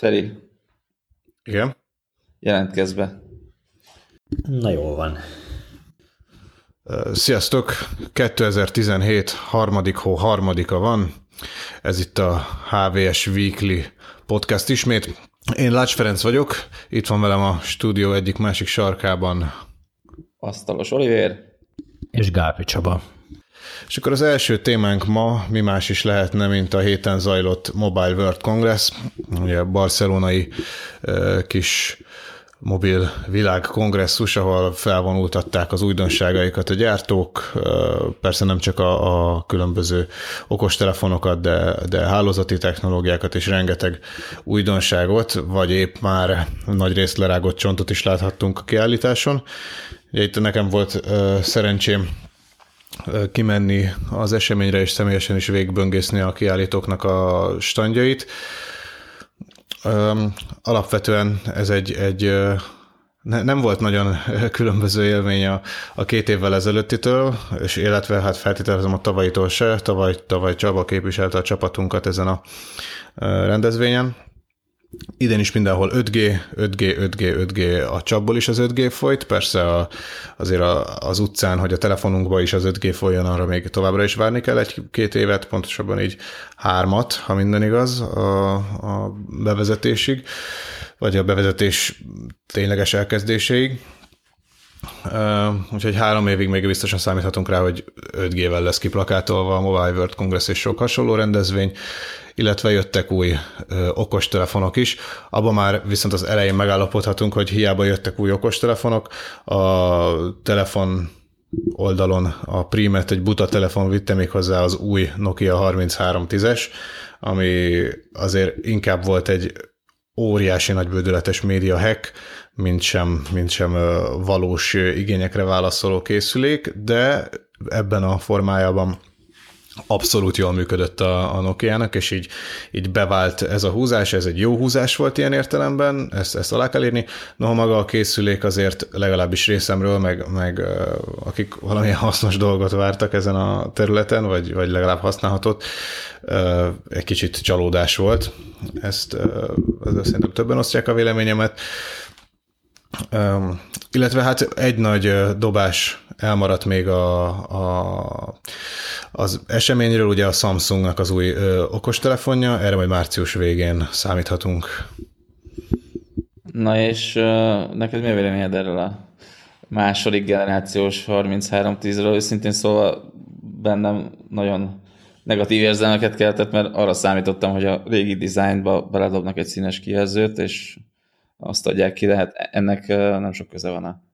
Feri, Igen? jelentkezz be. Na jól van. Sziasztok! 2017 harmadik hó harmadika van. Ez itt a HVS Weekly podcast ismét. Én Lács Ferenc vagyok, itt van velem a stúdió egyik másik sarkában. Asztalos Oliver. És Gálpi Csaba. És akkor az első témánk ma mi más is lehetne, mint a héten zajlott Mobile World Congress, ugye a barcelonai kis mobil világkongresszus, ahol felvonultatták az újdonságaikat a gyártók, persze nem csak a, a különböző okostelefonokat, de, de hálózati technológiákat és rengeteg újdonságot, vagy épp már nagy részt lerágott csontot is láthattunk a kiállításon. Ugye itt nekem volt szerencsém kimenni az eseményre és személyesen is végböngészni a kiállítóknak a standjait. Alapvetően ez egy, egy nem volt nagyon különböző élmény a, a két évvel ezelőttitől, és illetve hát feltételezem a tavalyitól se, tavaly, tavaly Csaba képviselte a csapatunkat ezen a rendezvényen. Idén is mindenhol 5G, 5G, 5G, 5G, a csapból is az 5G folyt, persze a, azért a, az utcán, hogy a telefonunkba is az 5G folyjon, arra még továbbra is várni kell egy-két évet, pontosabban így hármat, ha minden igaz, a, a bevezetésig, vagy a bevezetés tényleges elkezdéséig. Úgyhogy három évig még biztosan számíthatunk rá, hogy 5G-vel lesz kiplakátolva a Mobile World Congress és sok hasonló rendezvény, illetve jöttek új okostelefonok is. Abban már viszont az elején megállapodhatunk, hogy hiába jöttek új okostelefonok, a telefon oldalon a Primet egy buta telefon vitte még hozzá az új Nokia 3310-es, ami azért inkább volt egy óriási nagybődületes média hack, mint sem, mint sem valós igényekre válaszoló készülék, de ebben a formájában abszolút jól működött a, a Nokia-nak, és így, így bevált ez a húzás, ez egy jó húzás volt ilyen értelemben, ezt, ezt alá kell írni. Noha maga a készülék azért legalábbis részemről, meg, meg akik valamilyen hasznos dolgot vártak ezen a területen, vagy, vagy legalább használhatott, egy kicsit csalódás volt. Ezt uh, szerintem többen osztják a véleményemet. Illetve hát egy nagy dobás elmaradt még a, a, az eseményről, ugye a Samsungnak az új ö, okostelefonja, erre majd március végén számíthatunk. Na és uh, neked mi a véleményed erről a második generációs 3310-ről? Őszintén szóval bennem nagyon negatív érzelmeket keltett, mert arra számítottam, hogy a régi dizájnba beledobnak egy színes kijelzőt, és azt adják ki, de hát ennek uh, nem sok köze van a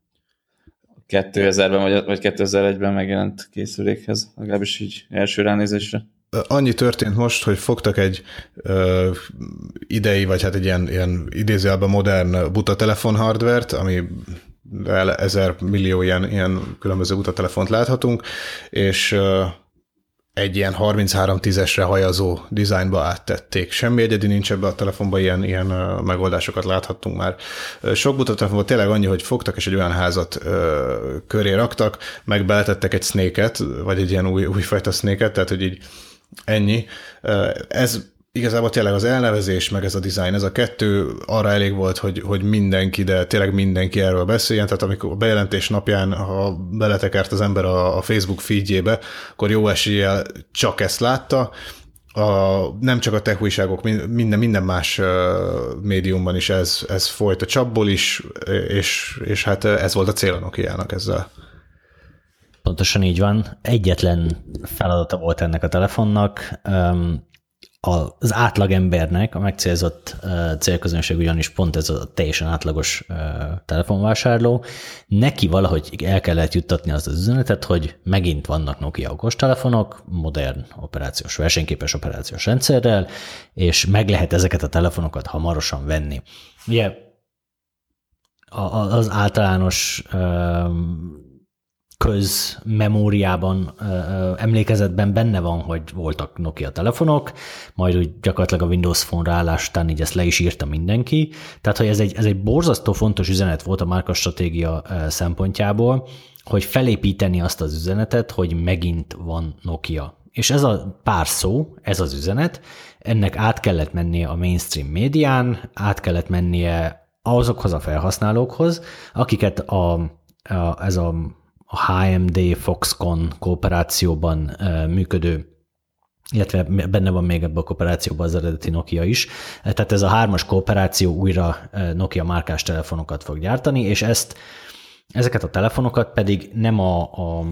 2000-ben vagy, vagy 2001-ben megjelent készülékhez, legalábbis így első ránézésre. Annyi történt most, hogy fogtak egy ö, idei, vagy hát egy ilyen, ilyen idézőjelben modern buta telefon hardvert, ami ezer millió ilyen, ilyen különböző buta telefont láthatunk, és egy ilyen 3310-esre hajazó dizájnba áttették. Semmi egyedi nincs ebbe a telefonban, ilyen, ilyen megoldásokat láthattunk már. Sok buta telefonban tényleg annyi, hogy fogtak és egy olyan házat ö, köré raktak, meg beletettek egy snake vagy egy ilyen új, újfajta snake tehát hogy így ennyi. Ez igazából tényleg az elnevezés, meg ez a design, ez a kettő arra elég volt, hogy, hogy mindenki, de tényleg mindenki erről beszéljen, tehát amikor a bejelentés napján, ha beletekert az ember a, a Facebook feedjébe, akkor jó eséllyel csak ezt látta, a, nem csak a tech újságok, minden, minden más médiumban is ez, ez folyt a csapból is, és, és hát ez volt a cél a Nokia-nak ezzel. Pontosan így van. Egyetlen feladata volt ennek a telefonnak, az átlagembernek, a megcélzott célközönség ugyanis pont ez a teljesen átlagos telefonvásárló, neki valahogy el kellett juttatni azt az üzenetet, hogy megint vannak Nokia okostelefonok, modern operációs, versenyképes operációs rendszerrel, és meg lehet ezeket a telefonokat hamarosan venni. Ugye az általános közmemóriában, emlékezetben benne van, hogy voltak Nokia telefonok, majd úgy gyakorlatilag a Windows Phone ráállás után így ezt le is írta mindenki. Tehát, hogy ez egy, ez egy borzasztó fontos üzenet volt a márka stratégia szempontjából, hogy felépíteni azt az üzenetet, hogy megint van Nokia És ez a pár szó, ez az üzenet, ennek át kellett mennie a mainstream médián, át kellett mennie azokhoz a felhasználókhoz, akiket a, a, ez a, a HMD Foxconn kooperációban működő illetve benne van még ebben a kooperációban az eredeti Nokia is. Tehát ez a hármas kooperáció újra Nokia márkás telefonokat fog gyártani, és ezt, ezeket a telefonokat pedig nem a, a,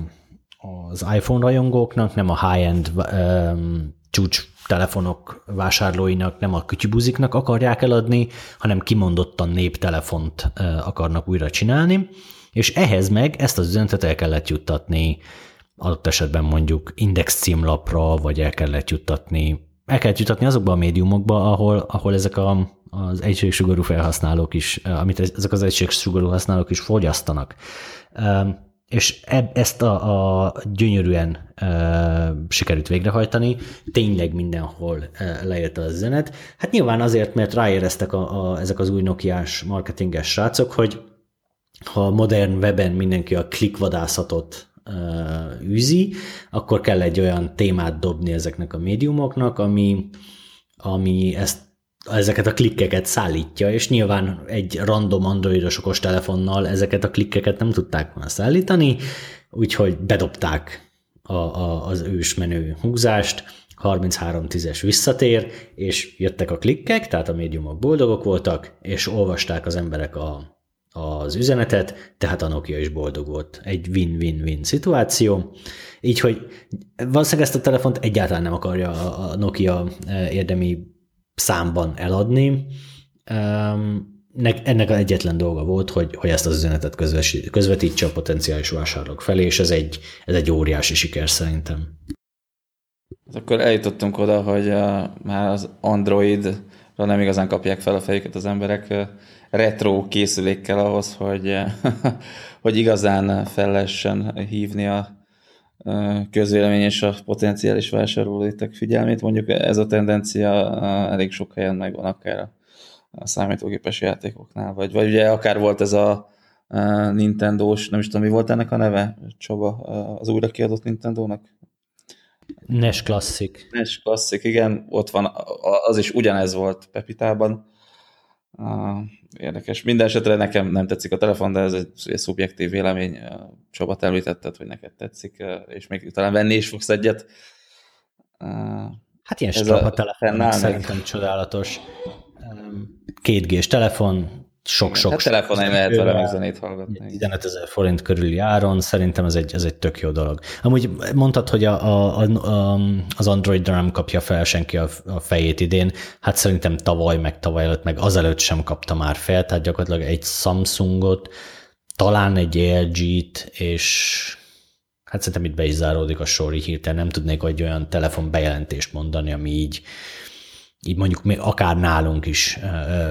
az iPhone rajongóknak, nem a high-end um, csúcs telefonok vásárlóinak, nem a kütyübuziknak akarják eladni, hanem kimondottan néptelefont akarnak újra csinálni, és ehhez meg ezt az üzenetet el kellett juttatni adott esetben mondjuk index címlapra, vagy el kellett juttatni, el kellett juttatni azokba a médiumokba, ahol, ahol ezek a, az egységsugarú felhasználók is, amit ezek az egységsugarú használók is fogyasztanak. És ezt a, a gyönyörűen e, sikerült végrehajtani, tényleg mindenhol e, leírta a zenet. Hát nyilván azért, mert ráéreztek a, a, ezek az új Nokiás marketinges srácok, hogy ha a modern weben mindenki a klikvadászatot űzi, akkor kell egy olyan témát dobni ezeknek a médiumoknak, ami, ami ezt ezeket a klikkeket szállítja, és nyilván egy random androidos telefonnal ezeket a klikkeket nem tudták volna szállítani, úgyhogy bedobták a, a, az ősmenő húzást, 33-10-es visszatér, és jöttek a klikkek, tehát a médiumok boldogok voltak, és olvasták az emberek a, az üzenetet, tehát a Nokia is boldog volt. Egy win-win-win szituáció. Így, hogy valószínűleg ezt a telefont egyáltalán nem akarja a Nokia e, érdemi számban eladni. Ennek az egyetlen dolga volt, hogy, hogy ezt az üzenetet közvetítse a potenciális vásárlók felé, és ez egy, ez egy óriási siker szerintem. Hát akkor eljutottunk oda, hogy a, már az Android nem igazán kapják fel a fejüket az emberek retro készülékkel ahhoz, hogy, hogy igazán fel lehessen hívni a közvélemény és a potenciális vásárlóitek figyelmét. Mondjuk ez a tendencia elég sok helyen megvan, akár a számítógépes játékoknál, vagy, vagy ugye akár volt ez a Nintendo-s, nem is tudom, mi volt ennek a neve, Csaba, az újra kiadott Nintendo-nak? NES Classic. NES Classic, igen, ott van, az is ugyanez volt Pepitában. Érdekes. Minden esetre nekem nem tetszik a telefon, de ez egy, egy szubjektív vélemény. Csaba, te említetted, hogy neked tetszik, és még talán venni is fogsz egyet. Hát ilyen strapa telefon, szerintem csodálatos. Két g telefon, sok-sok. Hát telefonaim lehet vele meg zenét hallgatni. 15 ezer forint körüli áron, szerintem ez egy, ez egy tök jó dolog. Amúgy mondtad, hogy a, a, a, az android nem kapja fel senki a, a fejét idén, hát szerintem tavaly, meg tavaly előtt, meg azelőtt sem kapta már fel, tehát gyakorlatilag egy Samsungot, talán egy LG-t, és hát szerintem itt be is záródik a sor, így hirtelen nem tudnék egy olyan telefon bejelentést mondani, ami így így mondjuk még akár nálunk is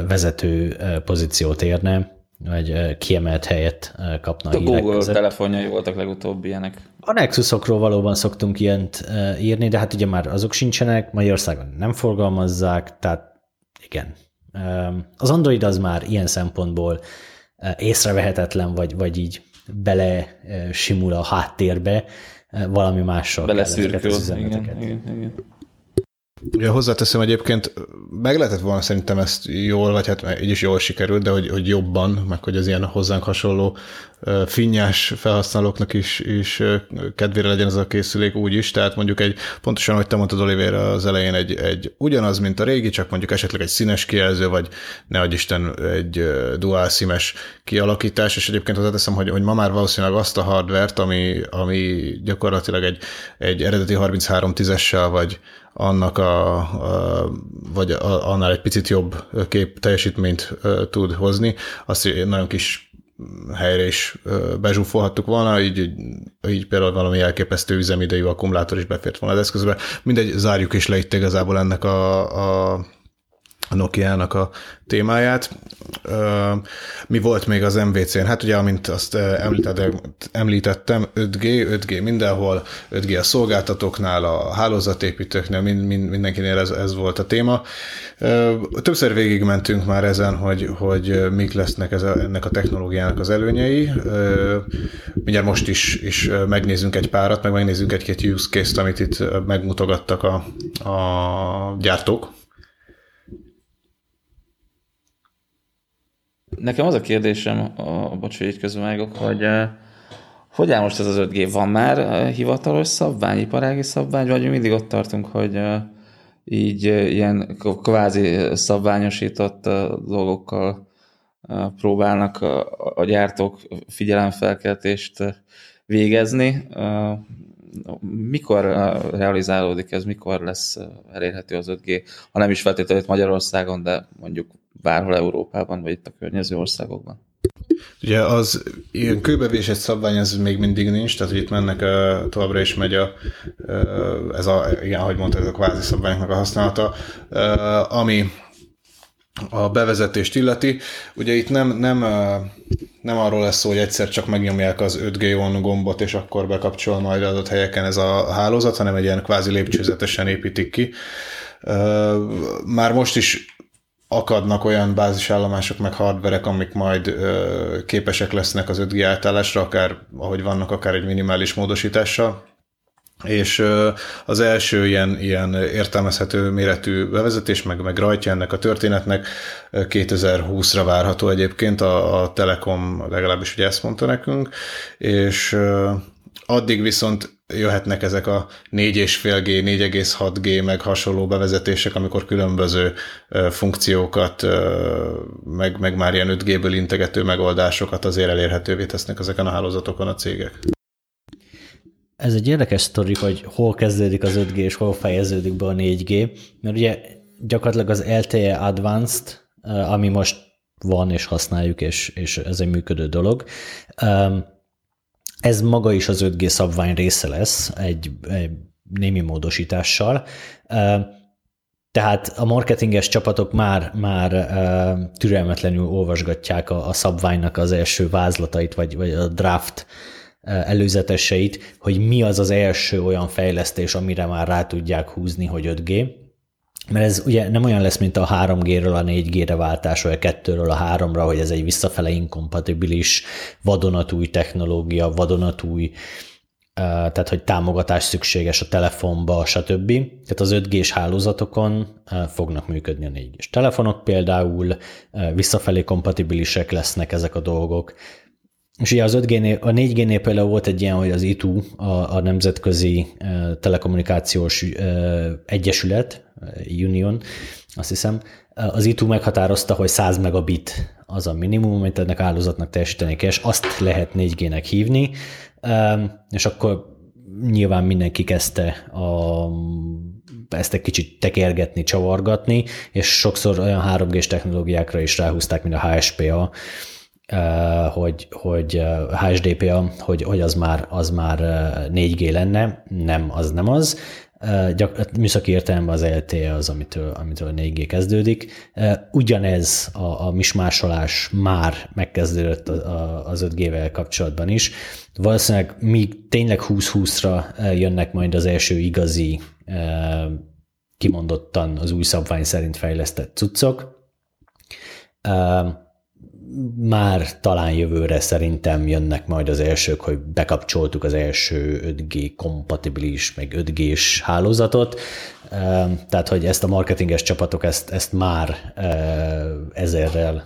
vezető pozíciót érne, vagy kiemelt helyet kapna a, a Google között. telefonjai voltak legutóbb ilyenek. A Nexusokról valóban szoktunk ilyent írni, de hát ugye már azok sincsenek, Magyarországon nem forgalmazzák, tehát igen. Az Android az már ilyen szempontból észrevehetetlen, vagy, vagy így bele simul a háttérbe, valami mással Bele szürkül, igen, igen, igen. Ugye hozzáteszem egyébként, meg lehetett volna szerintem ezt jól, vagy hát így is jól sikerült, de hogy, hogy jobban, meg hogy az ilyen hozzánk hasonló finnyás felhasználóknak is, is kedvére legyen ez a készülék úgy is, tehát mondjuk egy, pontosan, hogy te mondtad Oliver az elején, egy, egy ugyanaz, mint a régi, csak mondjuk esetleg egy színes kijelző, vagy ne adj Isten egy dual színes kialakítás, és egyébként hozzáteszem, hogy, hogy ma már valószínűleg azt a hardvert, ami, ami gyakorlatilag egy, egy eredeti 3310-essel, vagy annak a, a vagy a, annál egy picit jobb kép teljesítményt tud hozni, azt nagyon kis helyre is bezsúfolhattuk volna, így, így például valami elképesztő üzemidejű akkumulátor is befért volna az eszközbe. Mindegy, zárjuk is le itt igazából ennek a, a a Nokia-nak a témáját. Mi volt még az MVC-n? Hát ugye, amint azt említettem, 5G, 5G mindenhol, 5G a szolgáltatóknál, a hálózatépítőknél, mind, mind, mindenkinél ez, ez volt a téma. Többször végigmentünk már ezen, hogy, hogy mik lesznek ez a, ennek a technológiának az előnyei. Mindjárt most is, is megnézzünk egy párat, meg megnézzünk egy-két use case-t, amit itt megmutogattak a, a gyártók Nekem az a kérdésem, a, bocs, hogy hogy hogy áll most ez az 5G? Van már hivatalos szabvány, iparági szabvány, vagy mindig ott tartunk, hogy így ilyen kvázi szabványosított dolgokkal próbálnak a gyártók figyelemfelkeltést végezni. Mikor realizálódik ez, mikor lesz elérhető az 5G, ha nem is feltétlenül Magyarországon, de mondjuk bárhol Európában, vagy itt a környező országokban? Ugye az ilyen kőbevésett szabvány ez még mindig nincs, tehát itt mennek, továbbra is megy a, ez a, igen, ahogy mondtad, a kvázi szabványoknak a használata, ami a bevezetést illeti. Ugye itt nem, nem, nem arról lesz szó, hogy egyszer csak megnyomják az 5G on gombot, és akkor bekapcsol majd adott helyeken ez a hálózat, hanem egy ilyen kvázi lépcsőzetesen építik ki. Már most is akadnak olyan bázisállomások, meg hardverek, amik majd ö, képesek lesznek az 5G átállásra, akár ahogy vannak, akár egy minimális módosítással. És ö, az első ilyen, ilyen értelmezhető méretű bevezetés, meg, meg rajtja ennek a történetnek 2020-ra várható egyébként, a, a Telekom legalábbis ugye ezt mondta nekünk, és ö, addig viszont jöhetnek ezek a 4,5G, 4,6G, meg hasonló bevezetések, amikor különböző funkciókat, meg, meg már ilyen 5G-ből integető megoldásokat azért elérhetővé tesznek ezeken a hálózatokon a cégek. Ez egy érdekes sztori, hogy hol kezdődik az 5G és hol fejeződik be a 4G, mert ugye gyakorlatilag az LTE Advanced, ami most van és használjuk, és, és ez egy működő dolog, ez maga is az 5G szabvány része lesz egy, egy némi módosítással. Tehát a marketinges csapatok már, már türelmetlenül olvasgatják a, a szabványnak az első vázlatait, vagy, vagy a draft előzeteseit, hogy mi az az első olyan fejlesztés, amire már rá tudják húzni, hogy 5G. Mert ez ugye nem olyan lesz, mint a 3G-ről a 4G-re váltás, vagy a 2-ről a 3-ra, hogy ez egy visszafele inkompatibilis, vadonatúj technológia, vadonatúj, tehát hogy támogatás szükséges a telefonba, stb. Tehát az 5G-s hálózatokon fognak működni a 4G-s telefonok például, visszafelé kompatibilisek lesznek ezek a dolgok, és ugye az 5G-nél, a 4G-nél például volt egy ilyen, hogy az ITU, a, a Nemzetközi Telekommunikációs Egyesület, Union, azt hiszem, az ITU meghatározta, hogy 100 megabit az a minimum, amit ennek állózatnak teljesíteni kell, és azt lehet 4G-nek hívni, és akkor nyilván mindenki kezdte a, ezt egy kicsit tekergetni, csavargatni, és sokszor olyan 3G-s technológiákra is ráhúzták, mint a HSPA, hogy, hogy HSDPA, hogy, hogy az már, az már 4G lenne, nem, az nem az. Gyak, műszaki értelemben az LTE az, amitől, amitől 4G kezdődik. Ugyanez a, a mismásolás már megkezdődött az 5G-vel kapcsolatban is. Valószínűleg míg tényleg 2020-ra jönnek majd az első igazi kimondottan az új szabvány szerint fejlesztett cuccok, már talán jövőre szerintem jönnek majd az elsők, hogy bekapcsoltuk az első 5G kompatibilis, meg 5G-s hálózatot, tehát hogy ezt a marketinges csapatok ezt, ezt már ezerrel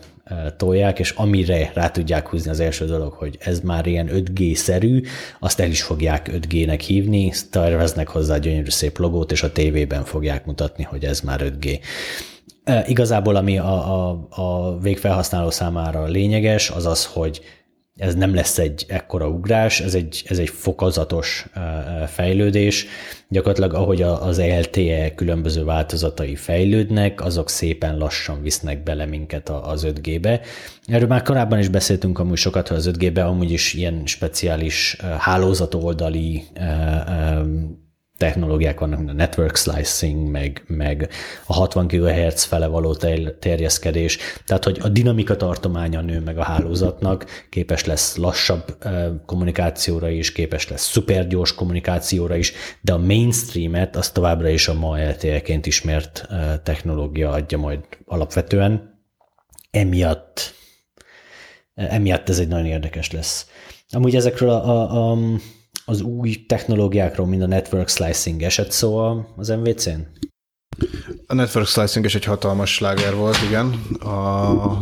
tolják, és amire rá tudják húzni az első dolog, hogy ez már ilyen 5G-szerű, azt el is fogják 5G-nek hívni, terveznek hozzá gyönyörű szép logót, és a tévében fogják mutatni, hogy ez már 5G. Igazából ami a, a, a végfelhasználó számára lényeges, az az, hogy ez nem lesz egy ekkora ugrás, ez egy, ez egy fokozatos fejlődés. Gyakorlatilag ahogy az LTE különböző változatai fejlődnek, azok szépen lassan visznek bele minket az 5G-be. Erről már korábban is beszéltünk amúgy sokat, hogy az 5G-be amúgy is ilyen speciális hálózatoldali technológiák vannak, mint a network slicing, meg, meg a 60 GHz fele való terjeszkedés, tehát hogy a dinamika tartománya nő meg a hálózatnak, képes lesz lassabb kommunikációra is, képes lesz szupergyors kommunikációra is, de a mainstreamet az továbbra is a ma LTE-ként ismert technológia adja majd alapvetően. Emiatt, emiatt ez egy nagyon érdekes lesz. Amúgy ezekről a, a, a az új technológiákról, mint a network slicing esett szó az MVC-n? A network slicing is egy hatalmas sláger volt, igen,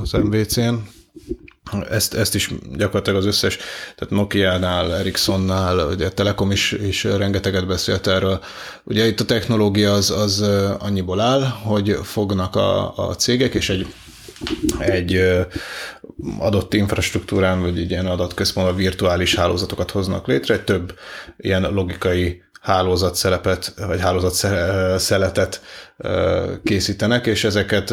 az MVC-n. Ezt, ezt is gyakorlatilag az összes, tehát Nokia-nál, Ericssonnál, ugye Telekom is, is rengeteget beszélt erről. Ugye itt a technológia az, az annyiból áll, hogy fognak a, a cégek, és egy egy adott infrastruktúrán, vagy ilyen adatközpontban virtuális hálózatokat hoznak létre, több ilyen logikai hálózatszerepet, vagy hálózatszeletet készítenek, és ezeket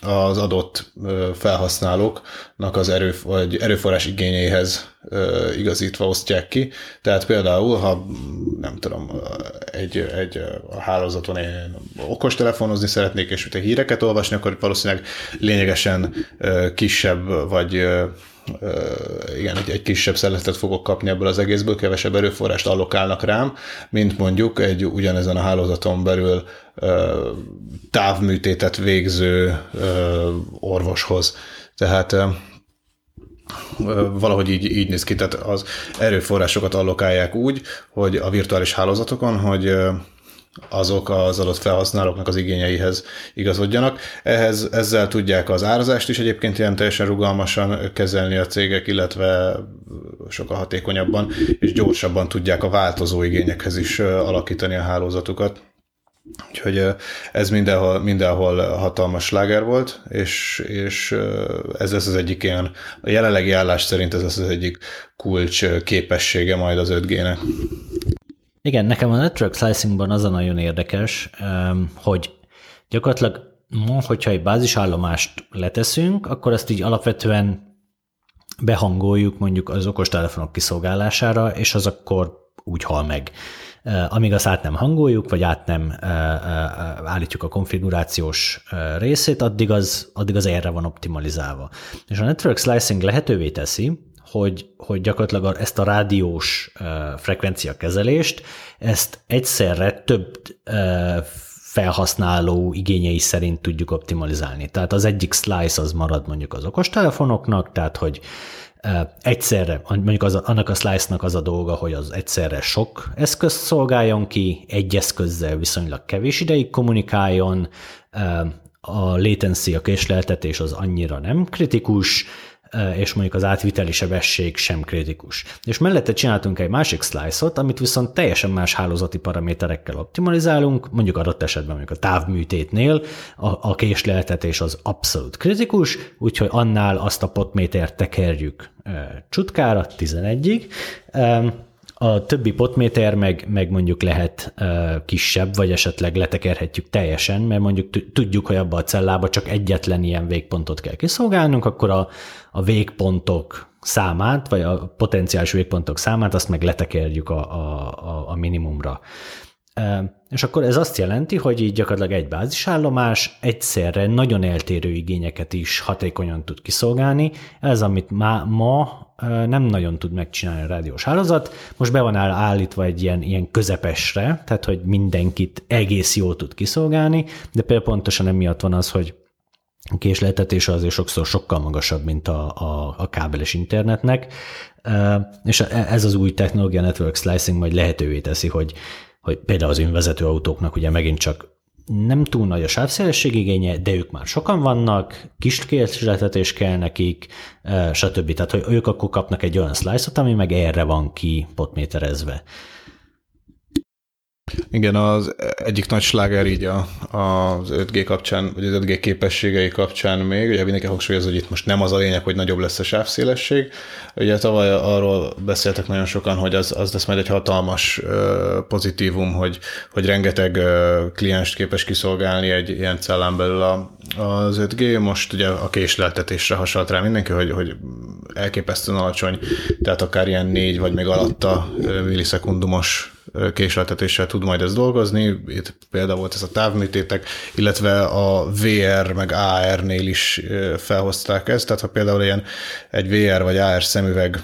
az adott felhasználóknak az erő, vagy erőforrás igényeihez igazítva osztják ki. Tehát például, ha nem tudom, egy, egy a hálózaton én okostelefonozni szeretnék, és a híreket olvasni, akkor valószínűleg lényegesen kisebb, vagy igen, egy, egy kisebb szeletet fogok kapni ebből az egészből, kevesebb erőforrást allokálnak rám, mint mondjuk egy ugyanezen a hálózaton belül távműtétet végző orvoshoz. Tehát valahogy így, így néz ki, tehát az erőforrásokat allokálják úgy, hogy a virtuális hálózatokon, hogy azok az adott felhasználóknak az igényeihez igazodjanak. Ehhez, ezzel tudják az árazást is egyébként ilyen teljesen rugalmasan kezelni a cégek, illetve sokkal hatékonyabban és gyorsabban tudják a változó igényekhez is alakítani a hálózatukat. Úgyhogy ez mindenhol, mindenhol hatalmas sláger volt, és, és ez lesz az egyik ilyen, a jelenlegi állás szerint ez lesz az egyik kulcs képessége majd az 5G-nek. Igen, nekem a network slicingban az a nagyon érdekes, hogy gyakorlatilag ma, hogyha egy bázisállomást leteszünk, akkor azt így alapvetően behangoljuk mondjuk az okostelefonok kiszolgálására, és az akkor úgy hal meg. Amíg azt át nem hangoljuk, vagy át nem állítjuk a konfigurációs részét, addig az, addig az erre van optimalizálva. És a network slicing lehetővé teszi, hogy, hogy gyakorlatilag ezt a rádiós frekvencia kezelést, ezt egyszerre több felhasználó igényei szerint tudjuk optimalizálni. Tehát az egyik slice az marad mondjuk az okostelefonoknak, tehát hogy egyszerre, mondjuk az, annak a slice-nak az a dolga, hogy az egyszerre sok eszközt szolgáljon ki, egy eszközzel viszonylag kevés ideig kommunikáljon, a latency, a késleltetés az annyira nem kritikus, és mondjuk az átviteli sebesség sem kritikus. És mellette csináltunk egy másik slice-ot, amit viszont teljesen más hálózati paraméterekkel optimalizálunk, mondjuk adott esetben mondjuk a távműtétnél a, a késleltetés az abszolút kritikus, úgyhogy annál azt a potmétert tekerjük csutkára 11-ig, a többi potméter meg, meg mondjuk lehet kisebb, vagy esetleg letekerhetjük teljesen, mert mondjuk tudjuk, hogy abba a cellába csak egyetlen ilyen végpontot kell kiszolgálnunk, akkor a, a végpontok számát, vagy a potenciális végpontok számát, azt meg letekerjük a, a, a minimumra. És akkor ez azt jelenti, hogy így gyakorlatilag egy bázisállomás egyszerre nagyon eltérő igényeket is hatékonyan tud kiszolgálni. Ez, amit má, ma nem nagyon tud megcsinálni a rádiós hálózat. Most be van állítva egy ilyen, ilyen közepesre, tehát hogy mindenkit egész jól tud kiszolgálni, de például pontosan emiatt van az, hogy a késleltetése azért sokszor sokkal magasabb, mint a, a, a kábeles internetnek, és e, ez az új technológia network slicing majd lehetővé teszi, hogy, hogy például az önvezető autóknak ugye megint csak nem túl nagy a sávszélesség igénye, de ők már sokan vannak, kis késleltetés kell nekik, stb. Tehát, hogy ők akkor kapnak egy olyan slice-ot, ami meg erre van ki potméterezve. Igen, az egyik nagy sláger így a, az 5G kapcsán, vagy az 5G képességei kapcsán még, ugye mindenki hangsúlyozza, hogy itt most nem az a lényeg, hogy nagyobb lesz a sávszélesség. Ugye tavaly arról beszéltek nagyon sokan, hogy az, az lesz majd egy hatalmas pozitívum, hogy, hogy rengeteg klienst képes kiszolgálni egy ilyen cellán belül a, az 5G. Most ugye a késleltetésre hasonlít rá mindenki, hogy, hogy elképesztően alacsony, tehát akár ilyen négy vagy még alatta millisekundumos késletetéssel tud majd ez dolgozni. Itt például volt ez a távműtétek, illetve a VR meg AR-nél is felhozták ezt, tehát ha például ilyen egy VR vagy AR szemüveg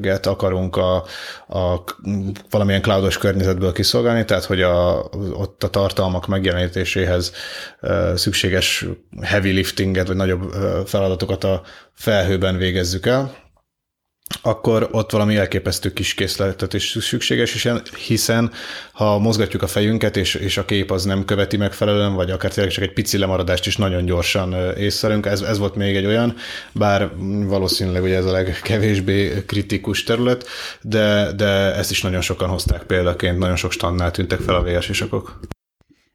get akarunk a, a valamilyen cloudos környezetből kiszolgálni, tehát hogy a, ott a tartalmak megjelenítéséhez szükséges heavy liftinget, vagy nagyobb feladatokat a felhőben végezzük el, akkor ott valami elképesztő kis készletet is szükséges, hiszen ha mozgatjuk a fejünket, és, és a kép az nem követi megfelelően, vagy akár tényleg csak egy pici lemaradást is nagyon gyorsan észrelünk, ez, ez volt még egy olyan, bár valószínűleg ugye ez a legkevésbé kritikus terület, de, de ezt is nagyon sokan hozták példaként, nagyon sok standnál tűntek fel a VS.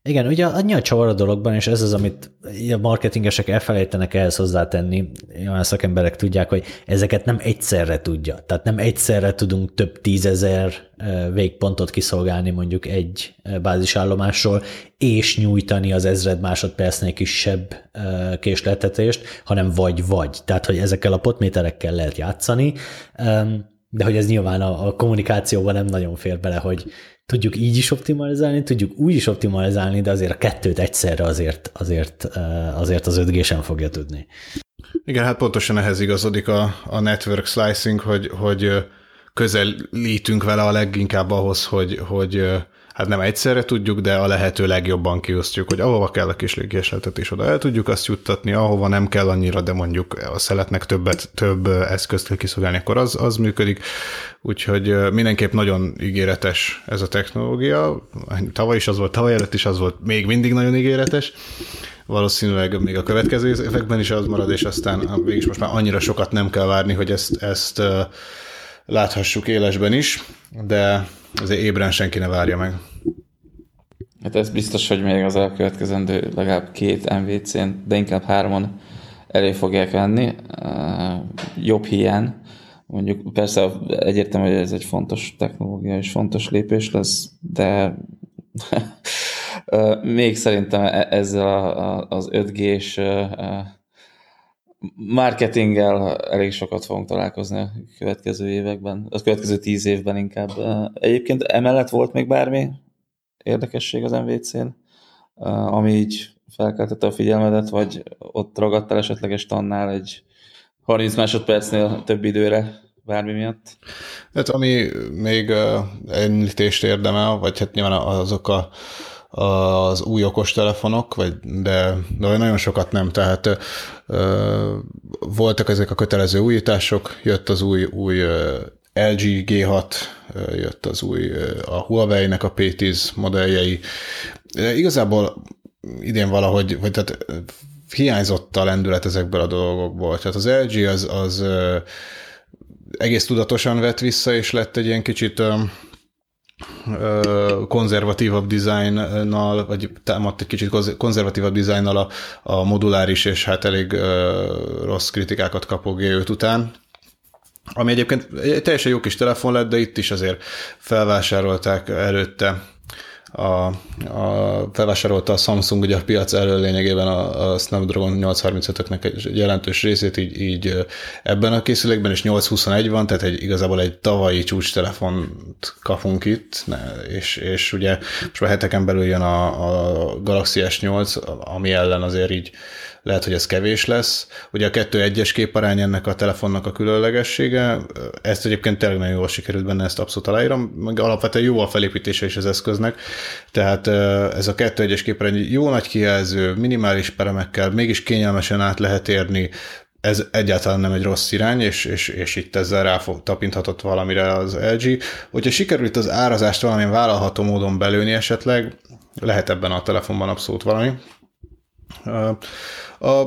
Igen, ugye annyi a csavar a dologban, és ez az, amit a marketingesek elfelejtenek ehhez hozzátenni, olyan szakemberek tudják, hogy ezeket nem egyszerre tudja. Tehát nem egyszerre tudunk több tízezer végpontot kiszolgálni mondjuk egy bázisállomásról, és nyújtani az ezred másodpercnél kisebb késletetést, hanem vagy-vagy. Tehát, hogy ezekkel a potméterekkel lehet játszani, de hogy ez nyilván a, a kommunikációban nem nagyon fér bele, hogy tudjuk így is optimalizálni, tudjuk úgy is optimalizálni, de azért a kettőt egyszerre azért, azért, azért az 5G sem fogja tudni. Igen, hát pontosan ehhez igazodik a, a network slicing, hogy, hogy közelítünk vele a leginkább ahhoz, hogy, hogy hát nem egyszerre tudjuk, de a lehető legjobban kiosztjuk, hogy ahova kell a kis légésletet oda el tudjuk azt juttatni, ahova nem kell annyira, de mondjuk a szeletnek többet, több eszközt kell kiszolgálni, akkor az, az működik. Úgyhogy mindenképp nagyon ígéretes ez a technológia. Tavaly is az volt, tavaly előtt is az volt, még mindig nagyon ígéretes. Valószínűleg még a következő években is az marad, és aztán mégis most már annyira sokat nem kell várni, hogy ezt, ezt láthassuk élesben is, de azért ébren senki ne várja meg. Hát ez biztos, hogy még az elkövetkezendő legalább két MVC-n, de inkább háromon elé fogják venni. Jobb hiány. Mondjuk persze egyértelmű, hogy ez egy fontos technológia és fontos lépés lesz, de még szerintem e-, ezzel az 5G-s marketinggel elég sokat fogunk találkozni a következő években, a következő tíz évben inkább. Egyébként emellett volt még bármi érdekesség az MVC-n, ami így felkeltette a figyelmedet, vagy ott ragadtál esetleges tannál egy 30 másodpercnél több időre bármi miatt? Hát ami még említést érdemel, vagy hát nyilván azok a az új okostelefonok, vagy, de, de nagyon sokat nem, tehát voltak ezek a kötelező újítások, jött az új, új LG G6, jött az új, a Huawei-nek a P10 modelljei. Igazából idén valahogy, vagy tehát hiányzott a lendület ezekből a dolgokból. Tehát az LG az, az egész tudatosan vett vissza, és lett egy ilyen kicsit konzervatívabb dizájnnal, vagy támadt egy kicsit konzervatívabb dizájnnal a, a moduláris és hát elég rossz kritikákat kapó G5 után, ami egyébként egy teljesen jó kis telefon lett, de itt is azért felvásárolták előtte a, a, felvásárolta a Samsung ugye a piac elől lényegében a, a Snapdragon 835-öknek egy jelentős részét, így, így ebben a készülékben, és 821 van, tehát egy, igazából egy tavalyi csúcs telefont kapunk itt, ne, és, és ugye most már heteken belül jön a, a Galaxy S8, ami ellen azért így lehet, hogy ez kevés lesz. Ugye a 2-1-es képarány ennek a telefonnak a különlegessége, ezt egyébként tényleg nagyon jól sikerült benne, ezt abszolút aláírom, meg alapvetően jó a felépítése is az eszköznek, tehát ez a 2-1-es képarány jó nagy kijelző, minimális peremekkel, mégis kényelmesen át lehet érni, ez egyáltalán nem egy rossz irány, és, és, és itt ezzel rá tapinthatott valamire az LG. Hogyha sikerült az árazást valamilyen vállalható módon belőni esetleg, lehet ebben a telefonban abszolút valami. A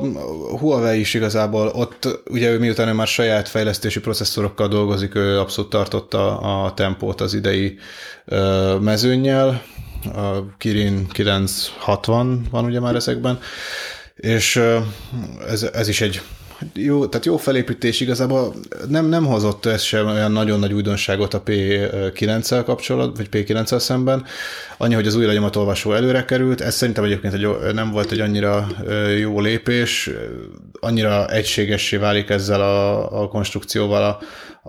Huawei is igazából ott, ugye ő miután ő már saját fejlesztési processzorokkal dolgozik, ő abszolút tartotta a tempót az idei mezőnnyel, a Kirin 960 van ugye már ezekben, és ez, ez is egy jó, tehát jó felépítés igazából nem, nem hozott ez sem olyan nagyon nagy újdonságot a P9-el kapcsolat, vagy P9-el szemben. Annyi, hogy az új lenyomatolvasó előre került, ez szerintem egyébként egy, nem volt egy annyira jó lépés, annyira egységessé válik ezzel a, a konstrukcióval a,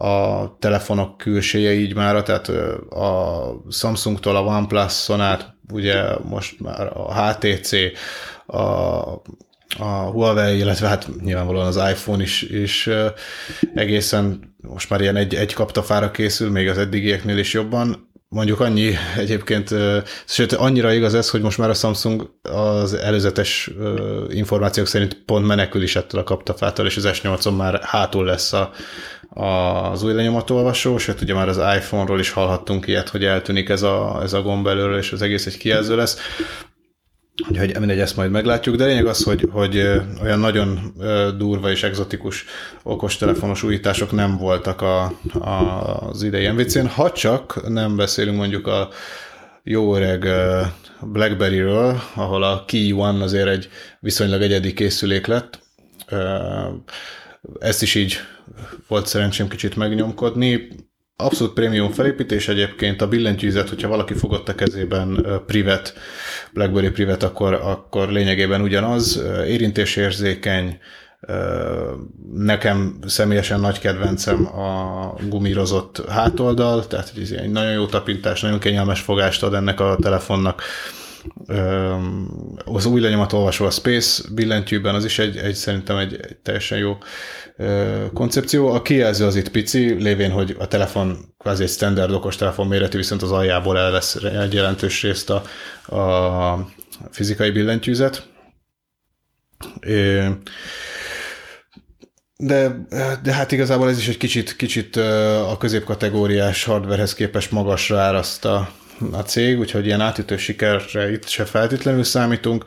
a telefonok külséje így már, tehát a Samsungtól a OnePlus-on át, ugye most már a HTC, a, a Huawei, illetve hát nyilvánvalóan az iPhone is, is egészen most már ilyen egy, egy kaptafára készül, még az eddigieknél is jobban. Mondjuk annyi egyébként, sőt annyira igaz ez, hogy most már a Samsung az előzetes információk szerint pont menekül is ettől a kaptafától, és az S8-on már hátul lesz a, az új lenyomatolvasó, sőt ugye már az iPhone-ról is hallhattunk ilyet, hogy eltűnik ez a, ez a gomb előről, és az egész egy kijelző lesz. Úgyhogy mindegy, ezt majd meglátjuk, de lényeg az, hogy, hogy olyan nagyon durva és egzotikus okostelefonos újítások nem voltak a, a, az idei MVC-n, ha csak nem beszélünk mondjuk a jó öreg BlackBerry-ről, ahol a Key One azért egy viszonylag egyedi készülék lett. Ezt is így volt szerencsém kicsit megnyomkodni. Abszolút prémium felépítés egyébként, a billentyűzet, hogyha valaki fogott kezében Privet, BlackBerry Privet, akkor, akkor lényegében ugyanaz, érintésérzékeny, Nekem személyesen nagy kedvencem a gumírozott hátoldal, tehát ez egy nagyon jó tapintás, nagyon kényelmes fogást ad ennek a telefonnak. Az új lenyomatolvasó a Space billentyűben, az is egy, egy szerintem egy, egy teljesen jó koncepció. A kijelző az itt pici, lévén, hogy a telefon kvázi egy standard okos telefon méretű, viszont az aljából elvesz egy jelentős részt a, a fizikai billentyűzet. De, de hát igazából ez is egy kicsit, kicsit a középkategóriás hardwarehez képest magasra áraszt a, a cég, úgyhogy ilyen átütő sikerre itt se feltétlenül számítunk.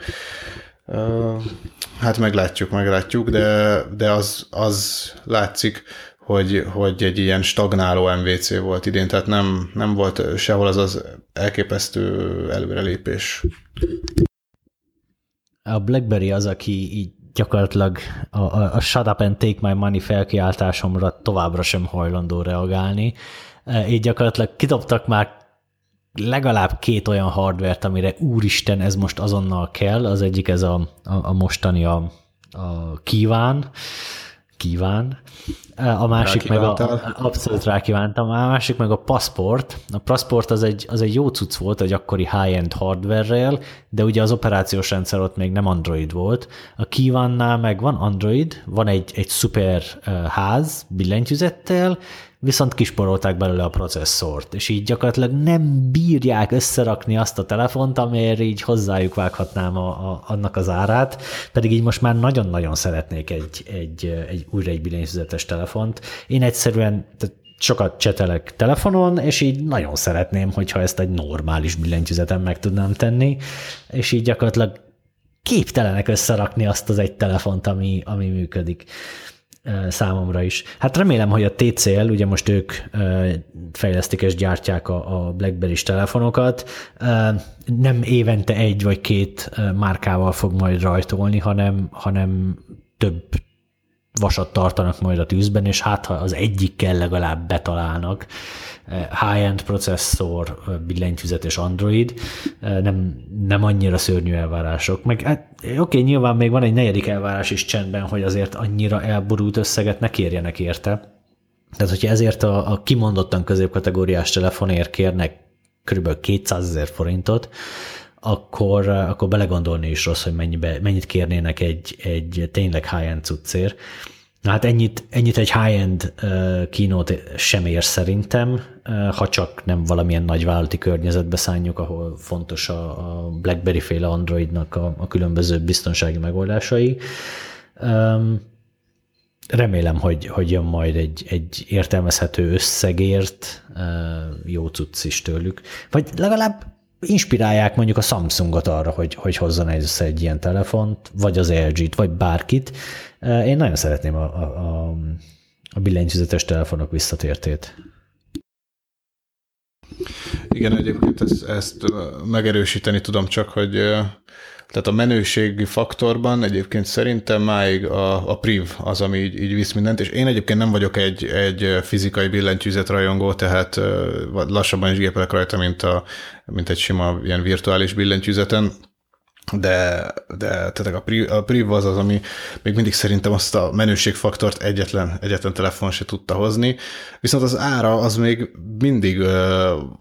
Hát meglátjuk, meglátjuk, de, de az, az látszik, hogy, hogy egy ilyen stagnáló MVC volt idén, tehát nem, nem volt sehol az az elképesztő előrelépés. A BlackBerry az, aki így gyakorlatilag a, a, a shut up and take my money felkiáltásomra továbbra sem hajlandó reagálni. Így gyakorlatilag kidobtak már legalább két olyan hardvert, amire úristen, ez most azonnal kell, az egyik ez a, a, a mostani a, a kíván, kíván, a másik meg a, abszolút rákívántam, a másik meg a passport. A passport az egy, az egy jó cucc volt egy akkori high-end hardware de ugye az operációs rendszer ott még nem Android volt. A kívánnál meg van Android, van egy, egy szuper ház billentyűzettel, viszont kisporolták belőle a processzort, és így gyakorlatilag nem bírják összerakni azt a telefont, amelyre így hozzájuk vághatnám a, a, annak az árát, pedig így most már nagyon-nagyon szeretnék egy, egy, egy újra egy billentyűzetes telefont. Én egyszerűen tehát sokat csetelek telefonon, és így nagyon szeretném, hogyha ezt egy normális billentyűzeten meg tudnám tenni, és így gyakorlatilag képtelenek összerakni azt az egy telefont, ami, ami működik számomra is. Hát remélem, hogy a TCL, ugye most ők fejlesztik és gyártják a, BlackBerry-s telefonokat, nem évente egy vagy két márkával fog majd rajtolni, hanem, hanem több vasat tartanak majd a tűzben, és hát ha az egyikkel legalább betalálnak, high-end processzor, billentyűzet és Android, nem, nem annyira szörnyű elvárások. Meg hát, oké, nyilván még van egy negyedik elvárás is csendben, hogy azért annyira elborult összeget ne kérjenek érte. Tehát, hogyha ezért a, a kimondottan középkategóriás telefonért kérnek kb. 200 ezer forintot, akkor, akkor belegondolni is rossz, hogy mennyibe, mennyit kérnének egy, egy tényleg high-end cuccért. Na hát ennyit, ennyit egy high-end uh, keynote sem ér szerintem, ha csak nem valamilyen nagyvállalati környezetbe szánjuk, ahol fontos a, BlackBerry-féle Androidnak a, a különböző biztonsági megoldásai. Remélem, hogy, hogy jön majd egy, egy értelmezhető összegért uh, jó cucc is tőlük. Vagy legalább inspirálják mondjuk a Samsungot arra, hogy, hogy hozzon össze egy ilyen telefont, vagy az LG-t, vagy bárkit. Én nagyon szeretném a, a, a, a billentyűzetes telefonok visszatértét. Igen, egyébként ezt, ezt megerősíteni tudom csak, hogy tehát a menőségi faktorban egyébként szerintem máig a, a priv az, ami így, így visz mindent, és én egyébként nem vagyok egy, egy fizikai billentyűzet rajongó, tehát lassabban is gépelek rajta, mint, a, mint egy sima ilyen virtuális billentyűzeten, de, de tehát a, Priv, a Priv az az, ami még mindig szerintem azt a menőségfaktort egyetlen, egyetlen telefon se tudta hozni, viszont az ára az még mindig uh,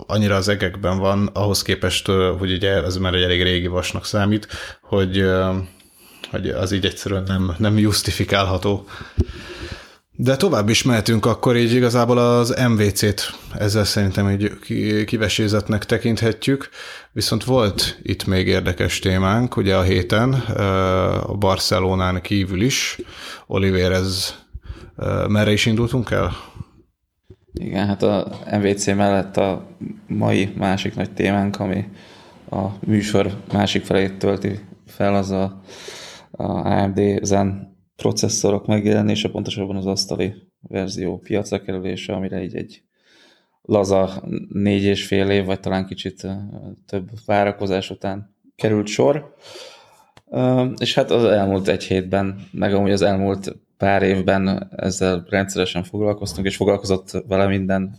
annyira az egekben van, ahhoz képest, uh, hogy ugye ez már egy elég régi vasnak számít, hogy, uh, hogy az így egyszerűen nem, nem justifikálható. De tovább is mehetünk, akkor így igazából az MVC-t ezzel szerintem egy kivesézetnek tekinthetjük, viszont volt itt még érdekes témánk, ugye a héten, a Barcelonán kívül is. Oliver, ez merre is indultunk el? Igen, hát a MVC mellett a mai másik nagy témánk, ami a műsor másik felét tölti fel, az a, a AMD Zen processzorok megjelenése, pontosabban az asztali verzió piacra kerülése, amire így egy laza négy és fél év, vagy talán kicsit több várakozás után került sor. És hát az elmúlt egy hétben, meg amúgy az elmúlt pár évben ezzel rendszeresen foglalkoztunk, és foglalkozott vele minden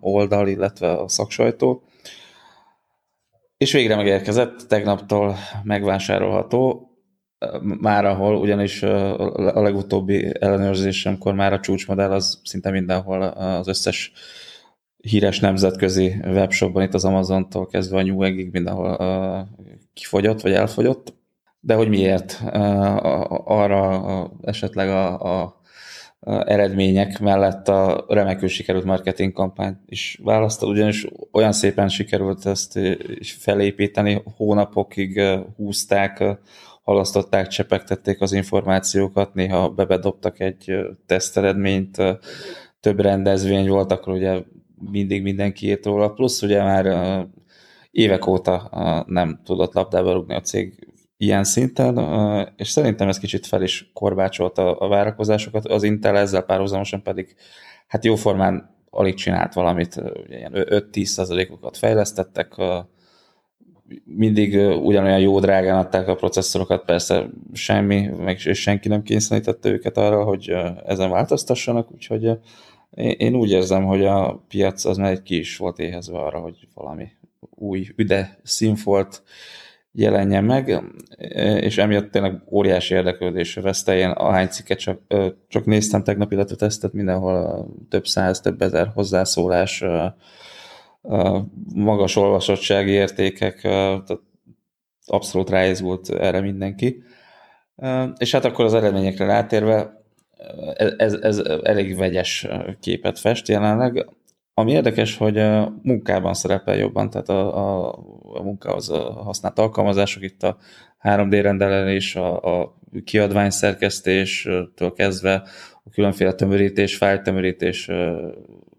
oldal, illetve a szaksajtó. És végre megérkezett, tegnaptól megvásárolható már ahol, ugyanis a legutóbbi ellenőrzésemkor már a csúcsmodell az szinte mindenhol az összes híres nemzetközi webshopban, itt az Amazontól kezdve a Newegg-ig mindenhol kifogyott, vagy elfogyott. De hogy miért? Arra esetleg a, a, eredmények mellett a remekül sikerült marketing kampányt is választod, ugyanis olyan szépen sikerült ezt felépíteni, hónapokig húzták halasztották, csepegtették az információkat, néha bebedobtak egy teszteredményt, több rendezvény volt, akkor ugye mindig mindenki írt róla, plusz ugye már évek óta nem tudott labdába rúgni a cég ilyen szinten, és szerintem ez kicsit fel is korbácsolta a várakozásokat, az Intel ezzel párhuzamosan pedig hát jóformán alig csinált valamit, ilyen 5-10 százalékokat fejlesztettek, mindig ugyanolyan jó drágán adták a processzorokat, persze semmi, meg senki nem kényszerítette őket arra, hogy ezen változtassanak, úgyhogy én úgy érzem, hogy a piac az már egy ki is volt éhezve arra, hogy valami új, üde színfolt jelenjen meg, és emiatt tényleg óriási érdeklődésre veszte. Én ahány cikket csak, csak néztem tegnap, illetve tesztet mindenhol több száz, több ezer hozzászólás, magas olvasottsági értékek, tehát abszolút ráizgult erre mindenki. És hát akkor az eredményekre rátérve, ez, ez elég vegyes képet fest jelenleg. Ami érdekes, hogy munkában szerepel jobban, tehát a, a, a munkához használt alkalmazások, itt a 3D rendelés, a, a kiadványszerkesztéstől kezdve a különféle tömörítés, fájltömörítés,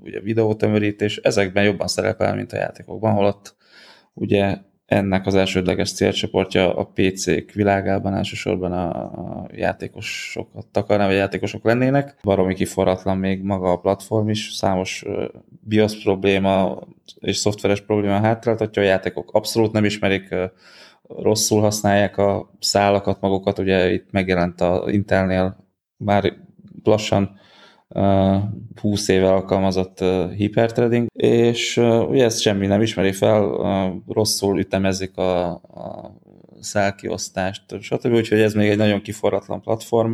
ugye videótömörítés, ezekben jobban szerepel, mint a játékokban, holott ugye ennek az elsődleges célcsoportja a PC-k világában elsősorban a játékosokat akarná, vagy játékosok lennének. Baromi kiforratlan még maga a platform is, számos BIOS probléma és szoftveres probléma hátráltatja, a játékok abszolút nem ismerik, rosszul használják a szálakat magukat, ugye itt megjelent a Intelnél már lassan 20 éve alkalmazott hipertrading, és ugye ezt semmi nem ismeri fel, rosszul ütemezik a, a szálkiosztást, stb. Úgyhogy ez még egy nagyon kiforratlan platform,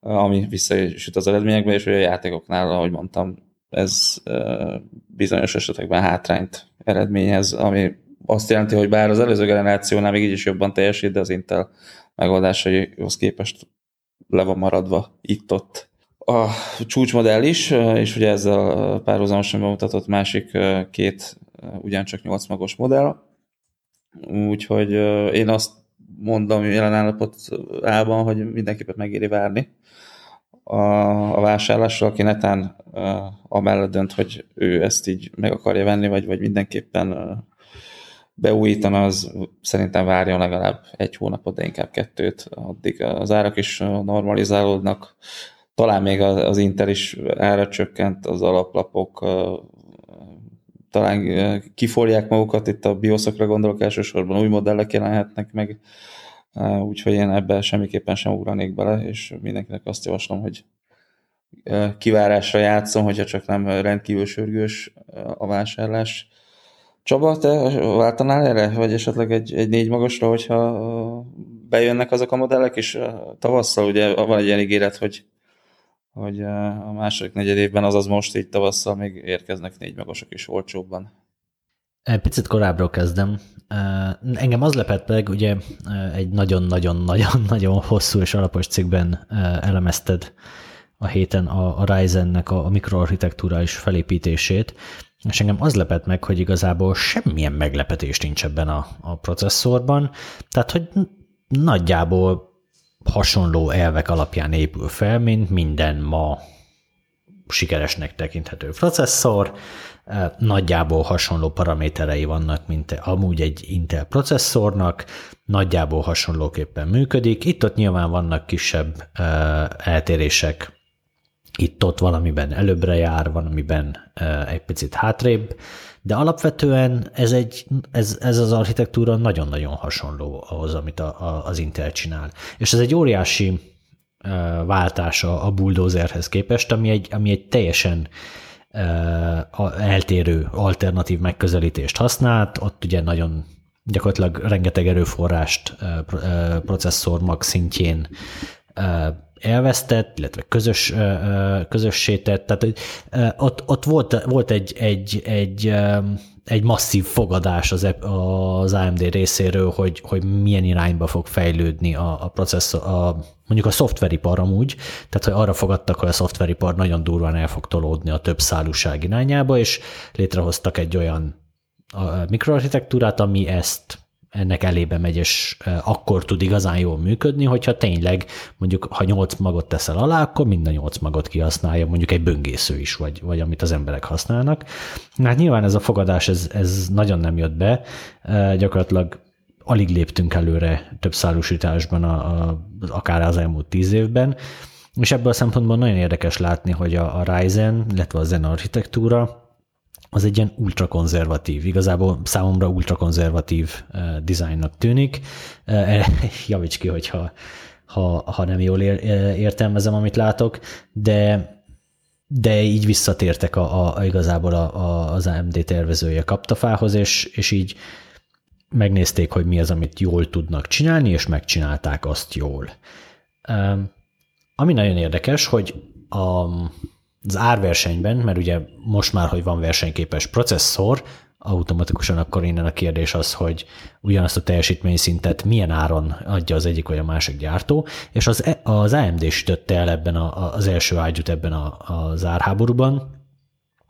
ami visszaüt az eredményekbe, és ugye a játékoknál, ahogy mondtam, ez bizonyos esetekben hátrányt eredményez, ami azt jelenti, hogy bár az előző generációnál még így is jobban teljesít, de az Intel megoldásaihoz képest le van maradva itt-ott a csúcsmodell is, és ugye ezzel párhuzamosan bemutatott másik két ugyancsak 8 magos modell. Úgyhogy én azt mondom jelen állapotában, hogy mindenképpen megéri várni a, a vásárlásra, aki netán amellett dönt, hogy ő ezt így meg akarja venni, vagy, vagy mindenképpen beújítana, az szerintem várjon legalább egy hónapot, de inkább kettőt, addig az árak is normalizálódnak, talán még az Inter is ára csökkent, az alaplapok talán kiforják magukat, itt a bioszokra gondolok elsősorban új modellek jelenhetnek meg, úgyhogy én ebben semmiképpen sem ugranék bele, és mindenkinek azt javaslom, hogy kivárásra játszom, hogyha csak nem rendkívül sürgős a vásárlás. Csaba, te váltanál erre? Vagy esetleg egy, egy négy magasra, hogyha bejönnek azok a modellek, és tavasszal ugye van egy ilyen ígéret, hogy, hogy a második negyed évben, azaz most így tavasszal még érkeznek négy magasok is olcsóbban. Picit korábbról kezdem. Engem az lepett meg, ugye egy nagyon-nagyon-nagyon-nagyon hosszú és alapos cikkben elemezted a héten a, a Ryzen-nek a, a mikroarchitektúrális felépítését, és engem az lepett meg, hogy igazából semmilyen meglepetés nincs ebben a, a processzorban, tehát hogy nagyjából hasonló elvek alapján épül fel, mint minden ma sikeresnek tekinthető processzor, nagyjából hasonló paraméterei vannak, mint amúgy egy Intel processzornak, nagyjából hasonlóképpen működik. Itt-ott nyilván vannak kisebb eltérések. Itt-ott valamiben előbbre jár, valamiben egy picit hátrébb, de alapvetően ez, egy, ez, ez az architektúra nagyon-nagyon hasonló ahhoz, amit a, a, az Intel csinál. És ez egy óriási váltása a bulldozerhez képest, ami egy, ami egy teljesen eltérő alternatív megközelítést használt, ott ugye nagyon gyakorlatilag rengeteg erőforrást processzor mag szintjén elvesztett, illetve közös, közössé. Tehát ott, ott volt, volt egy, egy, egy, egy masszív fogadás az, az AMD részéről, hogy, hogy milyen irányba fog fejlődni a, a processzor, a, mondjuk a szoftveripar amúgy, tehát hogy arra fogadtak, hogy a szoftveripar nagyon durván el fog tolódni a több szálúság irányába, és létrehoztak egy olyan mikroarchitektúrát, ami ezt ennek elébe megy, és akkor tud igazán jól működni, hogyha tényleg mondjuk, ha nyolc magot teszel alá, akkor mind a nyolc magot kihasználja, mondjuk egy böngésző is, vagy, vagy amit az emberek használnak. Hát nyilván ez a fogadás, ez, ez nagyon nem jött be, gyakorlatilag alig léptünk előre több szállusításban, a, a, akár az elmúlt tíz évben, és ebből a szempontból nagyon érdekes látni, hogy a, a Ryzen, illetve a Zen architektúra, az egy ilyen ultrakonzervatív, igazából számomra ultrakonzervatív uh, dizájnnak tűnik. Uh, javíts ki, hogyha ha, ha nem jól ér, értelmezem, amit látok, de de így visszatértek a, a, igazából a, a, az AMD tervezője kaptafához, és, és így megnézték, hogy mi az, amit jól tudnak csinálni, és megcsinálták azt jól. Um, ami nagyon érdekes, hogy a, az árversenyben, mert ugye most már, hogy van versenyképes processzor, automatikusan akkor innen a kérdés az, hogy ugyanazt a teljesítményszintet milyen áron adja az egyik vagy a másik gyártó, és az, e, az AMD sütötte el ebben a, az első ágyút ebben a, az árháborúban,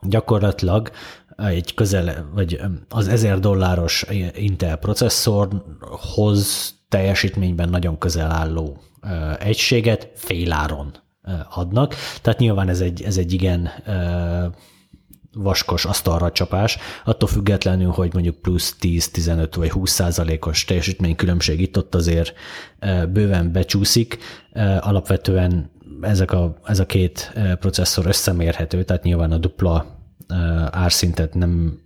gyakorlatilag egy közel, vagy az 1000 dolláros Intel processzorhoz teljesítményben nagyon közel álló egységet féláron adnak. Tehát nyilván ez egy, ez egy igen vaskos asztalra csapás, attól függetlenül, hogy mondjuk plusz 10-15 vagy 20 százalékos teljesítménykülönbség itt-ott azért bőven becsúszik. Alapvetően ezek a, ez a két processzor összemérhető, tehát nyilván a dupla árszintet nem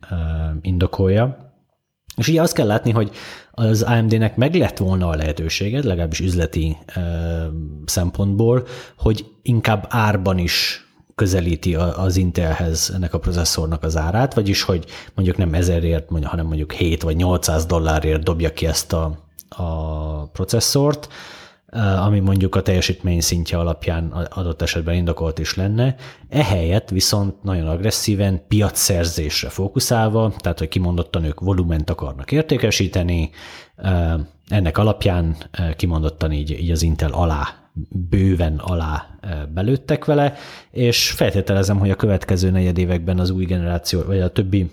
indokolja. És ugye azt kell látni, hogy az AMD-nek meg lett volna a lehetősége, legalábbis üzleti ö, szempontból, hogy inkább árban is közelíti az Intelhez ennek a processzornak az árát, vagyis hogy mondjuk nem ezerért, hanem mondjuk 7 vagy 800 dollárért dobja ki ezt a, a processzort, ami mondjuk a teljesítmény szintje alapján adott esetben indokolt is lenne. Ehelyett viszont nagyon agresszíven piacszerzésre fókuszálva, tehát hogy kimondottan ők volument akarnak értékesíteni, ennek alapján kimondottan így, így az Intel alá, bőven alá belőttek vele, és feltételezem, hogy a következő negyedévekben az új generáció, vagy a többi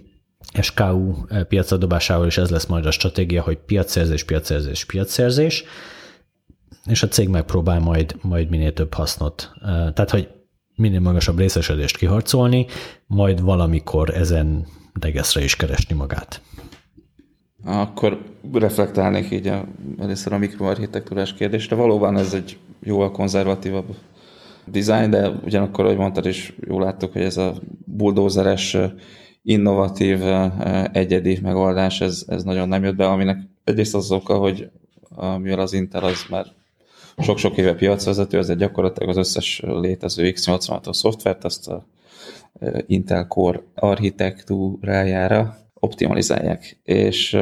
SKU piacra dobásával is ez lesz majd a stratégia, hogy piacszerzés, piacszerzés, piacszerzés, és a cég megpróbál majd, majd minél több hasznot. Tehát, hogy minél magasabb részesedést kiharcolni, majd valamikor ezen degeszre is keresni magát. Akkor reflektálnék így a, először a mikroarchitektúrás kérdésre. Valóban ez egy jóval konzervatívabb design, de ugyanakkor, ahogy mondtad is, jól láttuk, hogy ez a bulldózeres, innovatív, egyedi megoldás, ez, ez nagyon nem jött be, aminek egyrészt az oka, hogy mivel az Intel az már sok-sok éve piacvezető, ezért gyakorlatilag az összes létező x86-os szoftvert azt a Intel Core architektúrájára optimalizálják, és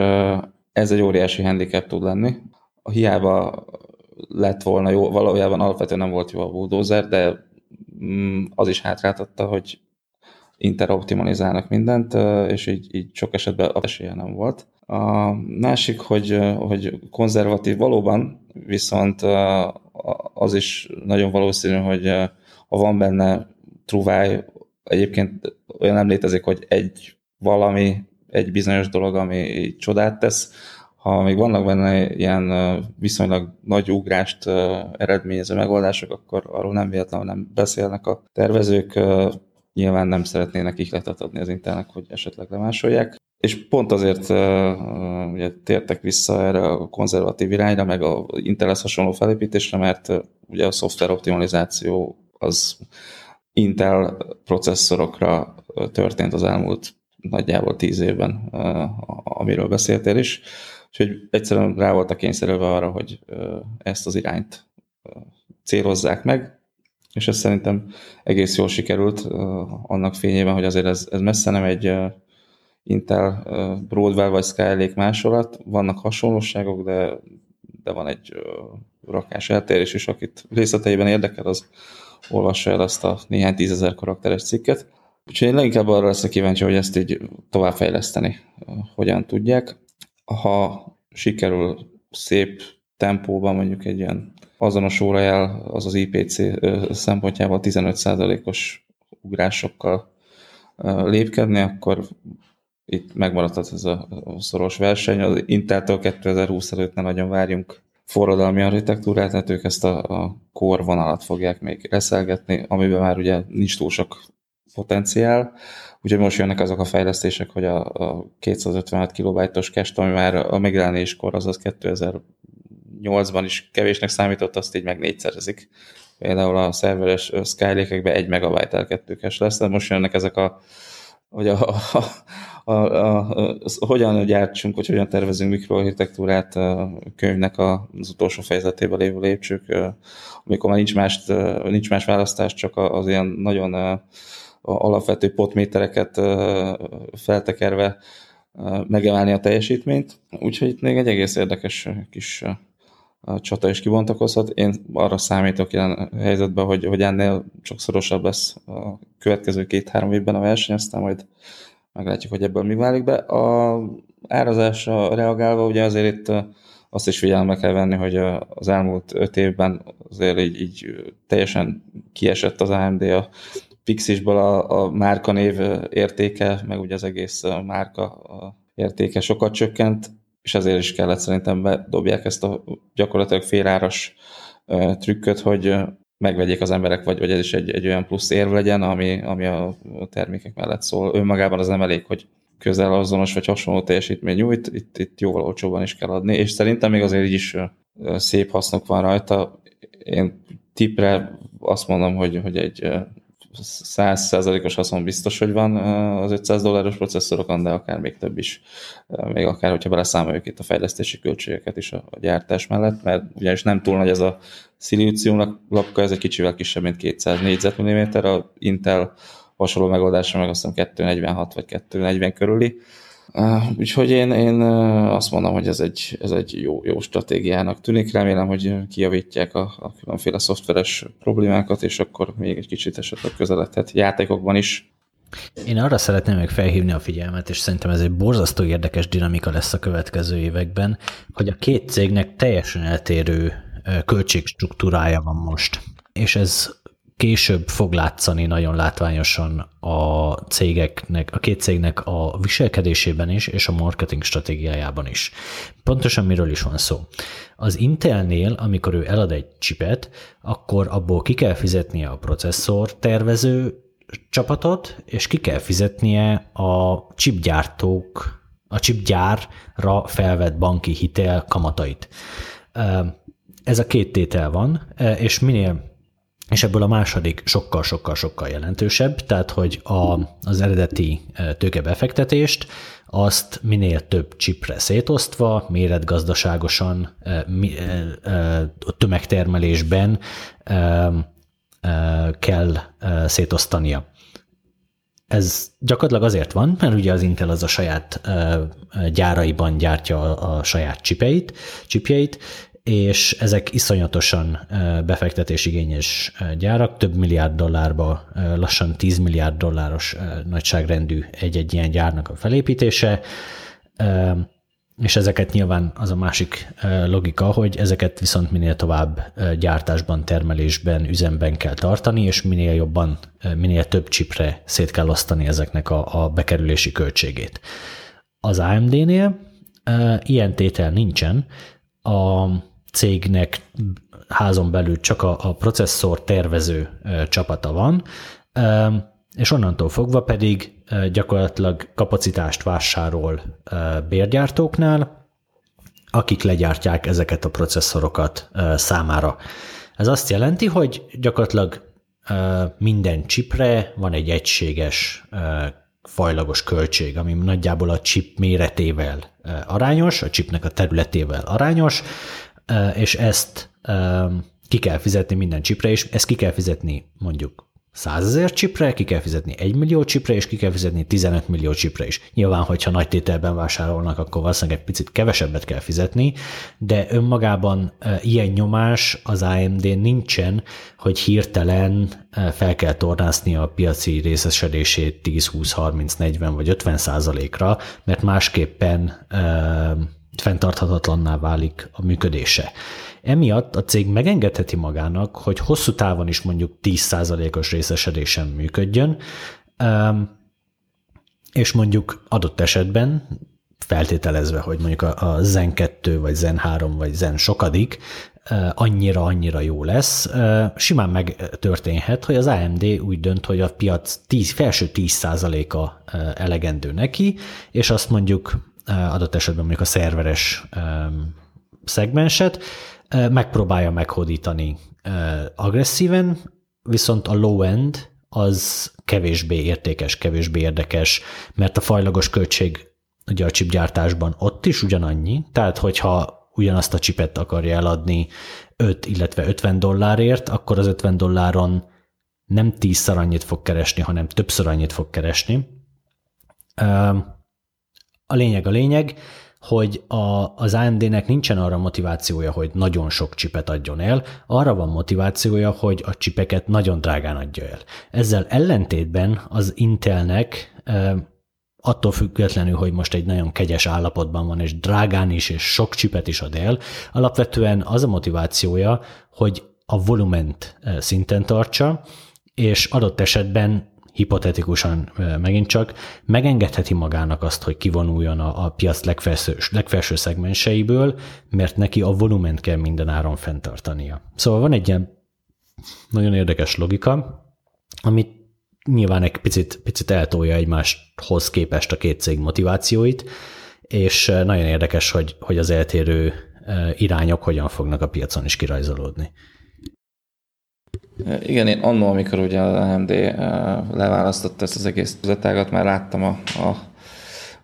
ez egy óriási handicap tud lenni. A hiába lett volna jó, valójában alapvetően nem volt jó a bulldozer, de mm, az is hátráltatta, hogy interoptimalizálnak mindent, és így, így sok esetben esélye nem volt. A másik, hogy, hogy konzervatív valóban, viszont az is nagyon valószínű, hogy ha van benne truváj, egyébként olyan nem létezik, hogy egy valami, egy bizonyos dolog, ami csodát tesz, ha még vannak benne ilyen viszonylag nagy ugrást eredményező megoldások, akkor arról nem véletlenül nem beszélnek a tervezők, nyilván nem szeretnének ihletet adni az Intelnek, hogy esetleg lemásolják. És pont azért ugye, tértek vissza erre a konzervatív irányra, meg a Intelhez hasonló felépítésre, mert ugye a szoftver optimalizáció az Intel processzorokra történt az elmúlt nagyjából tíz évben, amiről beszéltél is. Úgyhogy egyszerűen rá voltak kényszerülve arra, hogy ezt az irányt célozzák meg, és ez szerintem egész jól sikerült annak fényében, hogy azért ez, ez messze nem egy Intel Broadwell vagy Skylake másolat, vannak hasonlóságok, de, de van egy rakás eltérés is, akit részleteiben érdekel, az olvassa el azt a néhány tízezer karakteres cikket. Úgyhogy én leginkább arra leszek kíváncsi, hogy ezt így továbbfejleszteni, hogyan tudják. Ha sikerül szép tempóban mondjuk egy ilyen azonos órajel, az az IPC szempontjából 15%-os ugrásokkal lépkedni, akkor itt megmaradhat ez a szoros verseny. Az Intel-től 2020 előtt nem nagyon várjunk forradalmi architektúrát, tehát ők ezt a, a core vonalat fogják még reszelgetni, amiben már ugye nincs túl sok potenciál. Úgyhogy most jönnek azok a fejlesztések, hogy a, a 256 kilobajtos cache, ami már a megjelenéskor, azaz 2008-ban is kevésnek számított, azt így meg négyszerezik. Például a szerveres Skylake-ekben 1 megabyte L2 cache lesz, de most jönnek ezek a hogy a, a, a, a, a, hogyan gyártsunk, hogy hogyan tervezünk mikroarchitektúrát a könyvnek az utolsó fejezetében lévő lépcsők, amikor már nincs más, nincs más választás, csak az ilyen nagyon alapvető potmétereket feltekerve megemelni a teljesítményt. Úgyhogy itt még egy egész érdekes kis csata is kibontakozhat. Én arra számítok ilyen helyzetben, hogy, hogy ennél csak szorosabb lesz a következő két-három évben a verseny, aztán majd meglátjuk, hogy ebből mi válik be. A árazásra reagálva ugye azért itt azt is figyelembe kell venni, hogy az elmúlt öt évben azért így, így teljesen kiesett az AMD a Pixisból a, a márka név értéke, meg ugye az egész márka értéke sokat csökkent, és ezért is kellett szerintem bedobják ezt a gyakorlatilag féláras trükköt, hogy megvegyék az emberek, vagy, vagy ez is egy, egy olyan plusz érv legyen, ami, ami a termékek mellett szól. Önmagában az nem elég, hogy közel azonos vagy hasonló teljesítmény nyújt, itt, itt jóval olcsóban is kell adni, és szerintem még azért így is szép hasznok van rajta. Én tipre azt mondom, hogy, hogy egy 100%-os haszon biztos, hogy van az 500 dolláros processzorokon, de akár még több is, még akár, hogyha beleszámoljuk itt a fejlesztési költségeket is a, gyártás mellett, mert ugyanis nem túl nagy ez a szilícium lapka, ez egy kicsivel kisebb, mint 200 négyzetmilliméter, a Intel hasonló megoldásra meg azt hiszem 246 vagy 240 körüli, Úgyhogy én, én azt mondom, hogy ez egy, ez egy jó, jó stratégiának tűnik. Remélem, hogy kijavítják a, a különféle szoftveres problémákat, és akkor még egy kicsit esetleg közeledhet játékokban is. Én arra szeretném még felhívni a figyelmet, és szerintem ez egy borzasztó érdekes dinamika lesz a következő években, hogy a két cégnek teljesen eltérő költségstruktúrája van most. És ez később fog látszani nagyon látványosan a cégeknek, a két cégnek a viselkedésében is, és a marketing stratégiájában is. Pontosan miről is van szó. Az Intelnél, amikor ő elad egy chipet, akkor abból ki kell fizetnie a processzor tervező csapatot, és ki kell fizetnie a chipgyártók, a chipgyárra felvett banki hitel kamatait. Ez a két tétel van, és minél és ebből a második sokkal-sokkal-sokkal jelentősebb, tehát hogy a, az eredeti tőkebefektetést azt minél több csipre szétosztva, méretgazdaságosan, tömegtermelésben kell szétosztania. Ez gyakorlatilag azért van, mert ugye az Intel az a saját gyáraiban gyártja a saját csipeit, csipjeit, és ezek iszonyatosan befektetésigényes gyárak, több milliárd dollárba, lassan 10 milliárd dolláros nagyságrendű egy-egy ilyen gyárnak a felépítése, és ezeket nyilván az a másik logika, hogy ezeket viszont minél tovább gyártásban, termelésben, üzemben kell tartani, és minél jobban, minél több csipre szét kell osztani ezeknek a, a bekerülési költségét. Az AMD-nél ilyen tétel nincsen, a cégnek házon belül csak a, a processzor tervező csapata van, és onnantól fogva pedig gyakorlatilag kapacitást vásárol bérgyártóknál, akik legyártják ezeket a processzorokat számára. Ez azt jelenti, hogy gyakorlatilag minden chipre van egy egységes fajlagos költség, ami nagyjából a chip méretével arányos, a chipnek a területével arányos, és ezt ki kell fizetni minden chipre, és ezt ki kell fizetni mondjuk 100 ezer csipre, ki kell fizetni 1 millió csipre, és ki kell fizetni 15 millió csipre is. Nyilván, hogyha nagy tételben vásárolnak, akkor valószínűleg egy picit kevesebbet kell fizetni, de önmagában ilyen nyomás az AMD nincsen, hogy hirtelen fel kell tornászni a piaci részesedését 10, 20, 30, 40 vagy 50 százalékra, mert másképpen fenntarthatatlanná válik a működése. Emiatt a cég megengedheti magának, hogy hosszú távon is mondjuk 10%-os részesedésen működjön, és mondjuk adott esetben feltételezve, hogy mondjuk a Zen 2, vagy Zen 3, vagy Zen sokadik, annyira-annyira jó lesz. Simán megtörténhet, hogy az AMD úgy dönt, hogy a piac 10, felső 10%-a elegendő neki, és azt mondjuk adott esetben mondjuk a szerveres szegmenset, megpróbálja meghódítani agresszíven, viszont a low-end az kevésbé értékes, kevésbé érdekes, mert a fajlagos költség ugye a chipgyártásban ott is ugyanannyi, tehát hogyha ugyanazt a chipet akarja eladni 5, illetve 50 dollárért, akkor az 50 dolláron nem tízszer annyit fog keresni, hanem többször annyit fog keresni. A lényeg a lényeg, hogy a, az AMD-nek nincsen arra motivációja, hogy nagyon sok csipet adjon el, arra van motivációja, hogy a csipeket nagyon drágán adja el. Ezzel ellentétben az Intelnek attól függetlenül, hogy most egy nagyon kegyes állapotban van, és drágán is, és sok csipet is ad el, alapvetően az a motivációja, hogy a volument szinten tartsa, és adott esetben hipotetikusan megint csak, megengedheti magának azt, hogy kivonuljon a, a piac legfelső, legfelső szegmenseiből, mert neki a volument kell minden áron fenntartania. Szóval van egy ilyen nagyon érdekes logika, amit nyilván egy picit, picit eltolja egymáshoz képest a két cég motivációit, és nagyon érdekes, hogy, hogy az eltérő irányok hogyan fognak a piacon is kirajzolódni. Igen, én annó, amikor ugye az AMD leválasztotta ezt az egész tudatágat, már láttam a,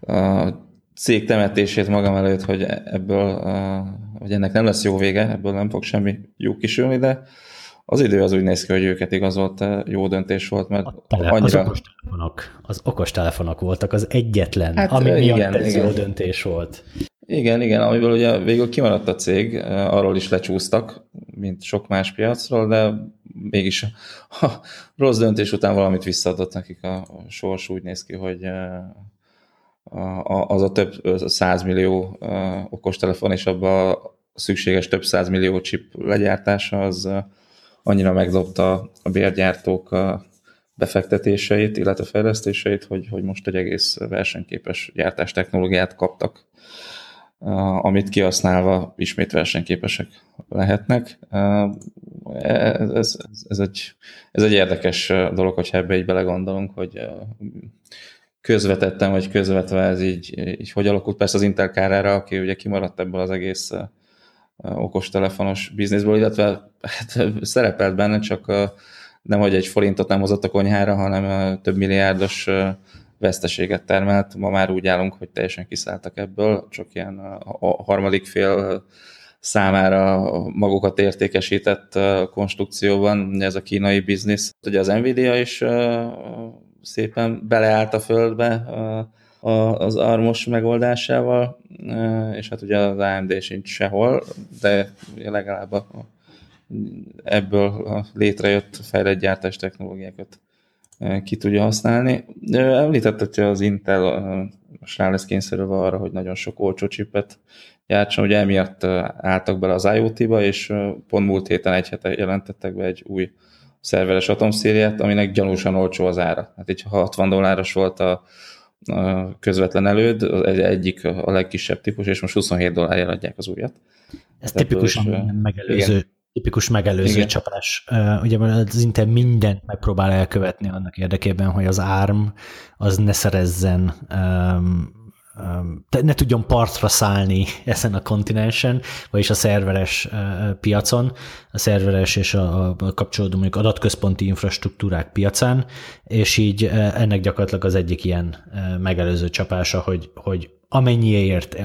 a, a cég temetését magam előtt, hogy ebből, hogy ennek nem lesz jó vége, ebből nem fog semmi jó kisülni, de az idő az úgy néz ki, hogy őket igazolt, jó döntés volt, mert tele, annyira... Az okostelefonok, az okostelefonok voltak az egyetlen, hát, ami igen, miatt ez igen. jó döntés volt. Igen, igen, amiből ugye végül kimaradt a cég, arról is lecsúsztak, mint sok más piacról, de mégis a rossz döntés után valamit visszaadott nekik a sors, úgy néz ki, hogy az a több százmillió okostelefon és abban a szükséges több százmillió chip legyártása az annyira megdobta a bérgyártók befektetéseit, illetve fejlesztéseit, hogy, hogy most egy egész versenyképes gyártás technológiát kaptak amit kihasználva ismét versenyképesek lehetnek. Ez, ez, ez, egy, ez egy érdekes dolog, hogyha ebbe így belegondolunk, hogy közvetettem, vagy közvetve ez így, így hogy alakult. Persze az Intel kárára, aki ugye kimaradt ebből az egész okostelefonos bizniszből, illetve hát, szerepelt benne, csak nem, hogy egy forintot nem hozott a konyhára, hanem több milliárdos veszteséget termelt. Ma már úgy állunk, hogy teljesen kiszálltak ebből, csak ilyen a harmadik fél számára magukat értékesített konstrukcióban, ez a kínai biznisz. Ugye az Nvidia is szépen beleállt a földbe az armos megoldásával, és hát ugye az AMD sincs sehol, de legalább a, ebből a létrejött fejlett gyártás technológiákat ki tudja használni. Említett, hogy az Intel most rá lesz kényszerülve arra, hogy nagyon sok olcsó csipet játszon, ugye emiatt álltak bele az IoT-ba, és pont múlt héten egy hete jelentettek be egy új szerveres atomszériát, aminek gyanúsan olcsó az ára. Hát így 60 dolláros volt a, a közvetlen előd, egy, egyik a legkisebb típus, és most 27 dollárért adják az újat. Ez tipikusan is, megelőző, igen. Tipikus megelőző igen. csapás. Ugye az Intel mindent megpróbál elkövetni annak érdekében, hogy az ARM az ne szerezzen um, ne tudjon partra szállni ezen a kontinensen, vagyis a szerveres piacon, a szerveres és a, a kapcsolódó mondjuk adatközponti infrastruktúrák piacán, és így ennek gyakorlatilag az egyik ilyen megelőző csapása, hogy, hogy amennyiért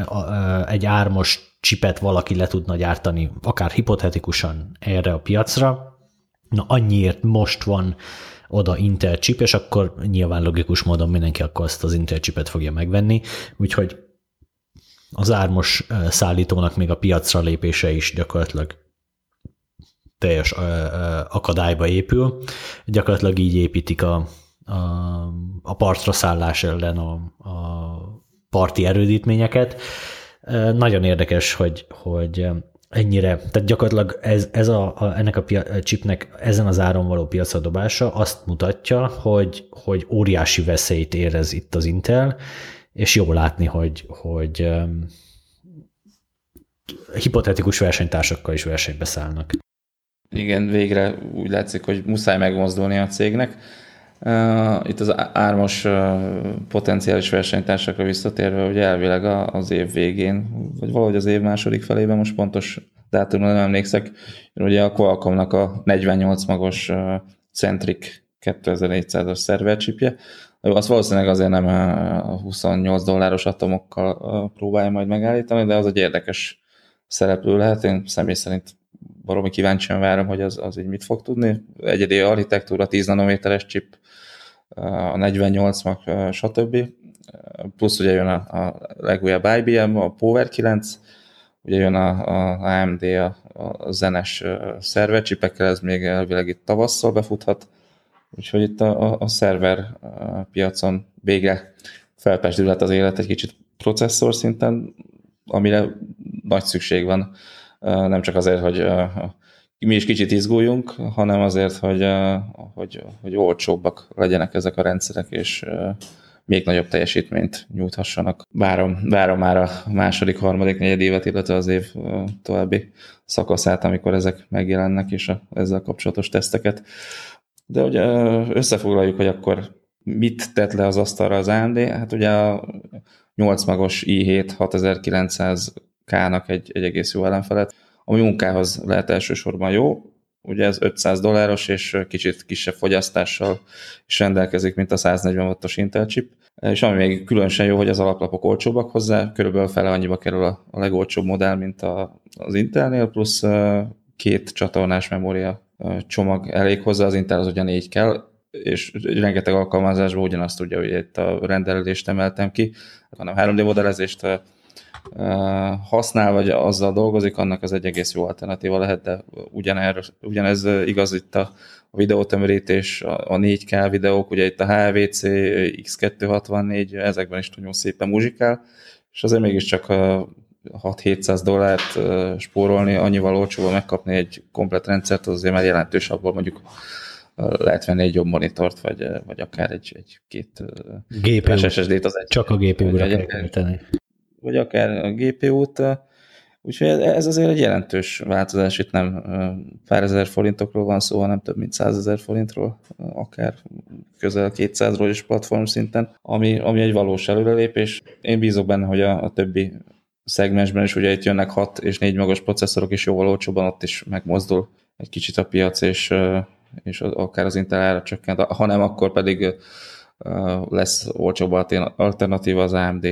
egy ármos csipet valaki le tudna gyártani, akár hipotetikusan erre a piacra, na annyiért most van oda Intel chip, és akkor nyilván logikus módon mindenki akkor azt az Intel chipet fogja megvenni, úgyhogy az ármos szállítónak még a piacra lépése is gyakorlatilag teljes akadályba épül. Gyakorlatilag így építik a, a, a partra szállás ellen a, a parti erődítményeket. Nagyon érdekes, hogy, hogy ennyire, tehát gyakorlatilag ez, ez a, a, ennek a, pia, a chipnek ezen az áron való piacra dobása azt mutatja, hogy, hogy óriási veszélyt érez itt az Intel, és jó látni, hogy, hogy hipotetikus versenytársakkal is versenybe szállnak. Igen, végre úgy látszik, hogy muszáj megmozdulni a cégnek. Itt az ármos uh, potenciális versenytársakra visszatérve, hogy elvileg az év végén, vagy valahogy az év második felében, most pontos dátumra nem emlékszek, ugye a Qualcomm-nak a 48 magos uh, Centric 2400-as szervercsipje, azt valószínűleg azért nem a 28 dolláros atomokkal próbálja majd megállítani, de az egy érdekes szereplő lehet. Én személy szerint baromi kíváncsian várom, hogy az, az így mit fog tudni. Egyedi architektúra, 10 nanométeres chip, a 48 mag, stb. Plusz ugye jön a, a legújabb IBM, a Power 9, ugye jön a, a AMD a, a zenes szervercsipekkel, ez még elvileg itt tavasszal befuthat, úgyhogy itt a, a, a szerver piacon végre felpesdülhet az élet egy kicsit processzor szinten, amire nagy szükség van, nem csak azért, hogy mi is kicsit izguljunk, hanem azért, hogy, hogy, hogy olcsóbbak legyenek ezek a rendszerek, és még nagyobb teljesítményt nyújthassanak. Várom, várom már a második, harmadik, negyed évet, illetve az év további szakaszát, amikor ezek megjelennek, és a, ezzel kapcsolatos teszteket. De ugye összefoglaljuk, hogy akkor mit tett le az asztalra az AMD? Hát ugye a 8 magos i7 6900K-nak egy, egy egész jó ellenfelet, ami munkához lehet elsősorban jó, ugye ez 500 dolláros és kicsit kisebb fogyasztással is rendelkezik, mint a 140 wattos Intel chip, és ami még különösen jó, hogy az alaplapok olcsóbbak hozzá, körülbelül fele annyiba kerül a, a legolcsóbb modell, mint a, az Intelnél, plusz két csatornás memória csomag elég hozzá, az Intel az ugye négy kell, és rengeteg alkalmazásban ugyanazt tudja, hogy itt a rendelést emeltem ki, hanem 3D modellezést használ, vagy azzal dolgozik, annak az egy egész jó alternatíva lehet, de ugyaner, ugyanez igaz itt a videótömörítés, a 4K videók, ugye itt a HVC, X264, ezekben is nagyon szépen muzsikál, és azért mégiscsak 6-700 dollárt spórolni, annyival olcsóval megkapni egy komplet rendszert, az azért már jelentős, abból mondjuk lehet venni egy jobb monitort, vagy, vagy akár egy, egy két GPU. SSD-t az egy. Csak a GPU-ra kell vagy akár a GPU-t, úgyhogy ez azért egy jelentős változás, itt nem pár ezer forintokról van szó, hanem több mint százezer forintról, akár közel 200-ról is platform szinten, ami, ami egy valós előrelépés. Én bízok benne, hogy a, a többi szegmensben is, ugye itt jönnek 6 és 4 magas processzorok is jóval olcsóban, ott is megmozdul egy kicsit a piac, és, és akár az Intel ára csökkent, ha nem, akkor pedig lesz olcsóbb alternatíva az AMD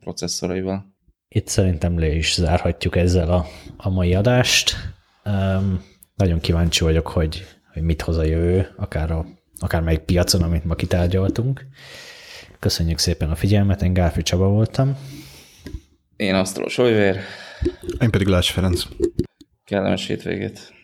processzoraival. Itt szerintem le is zárhatjuk ezzel a, a mai adást. Um, nagyon kíváncsi vagyok, hogy, hogy mit hoz a jövő, akár, a, akár melyik piacon, amit ma kitárgyaltunk. Köszönjük szépen a figyelmet, én Gálfi Csaba voltam. Én Asztros Olyvér. Én pedig Lász Ferenc. Kellemes hétvégét.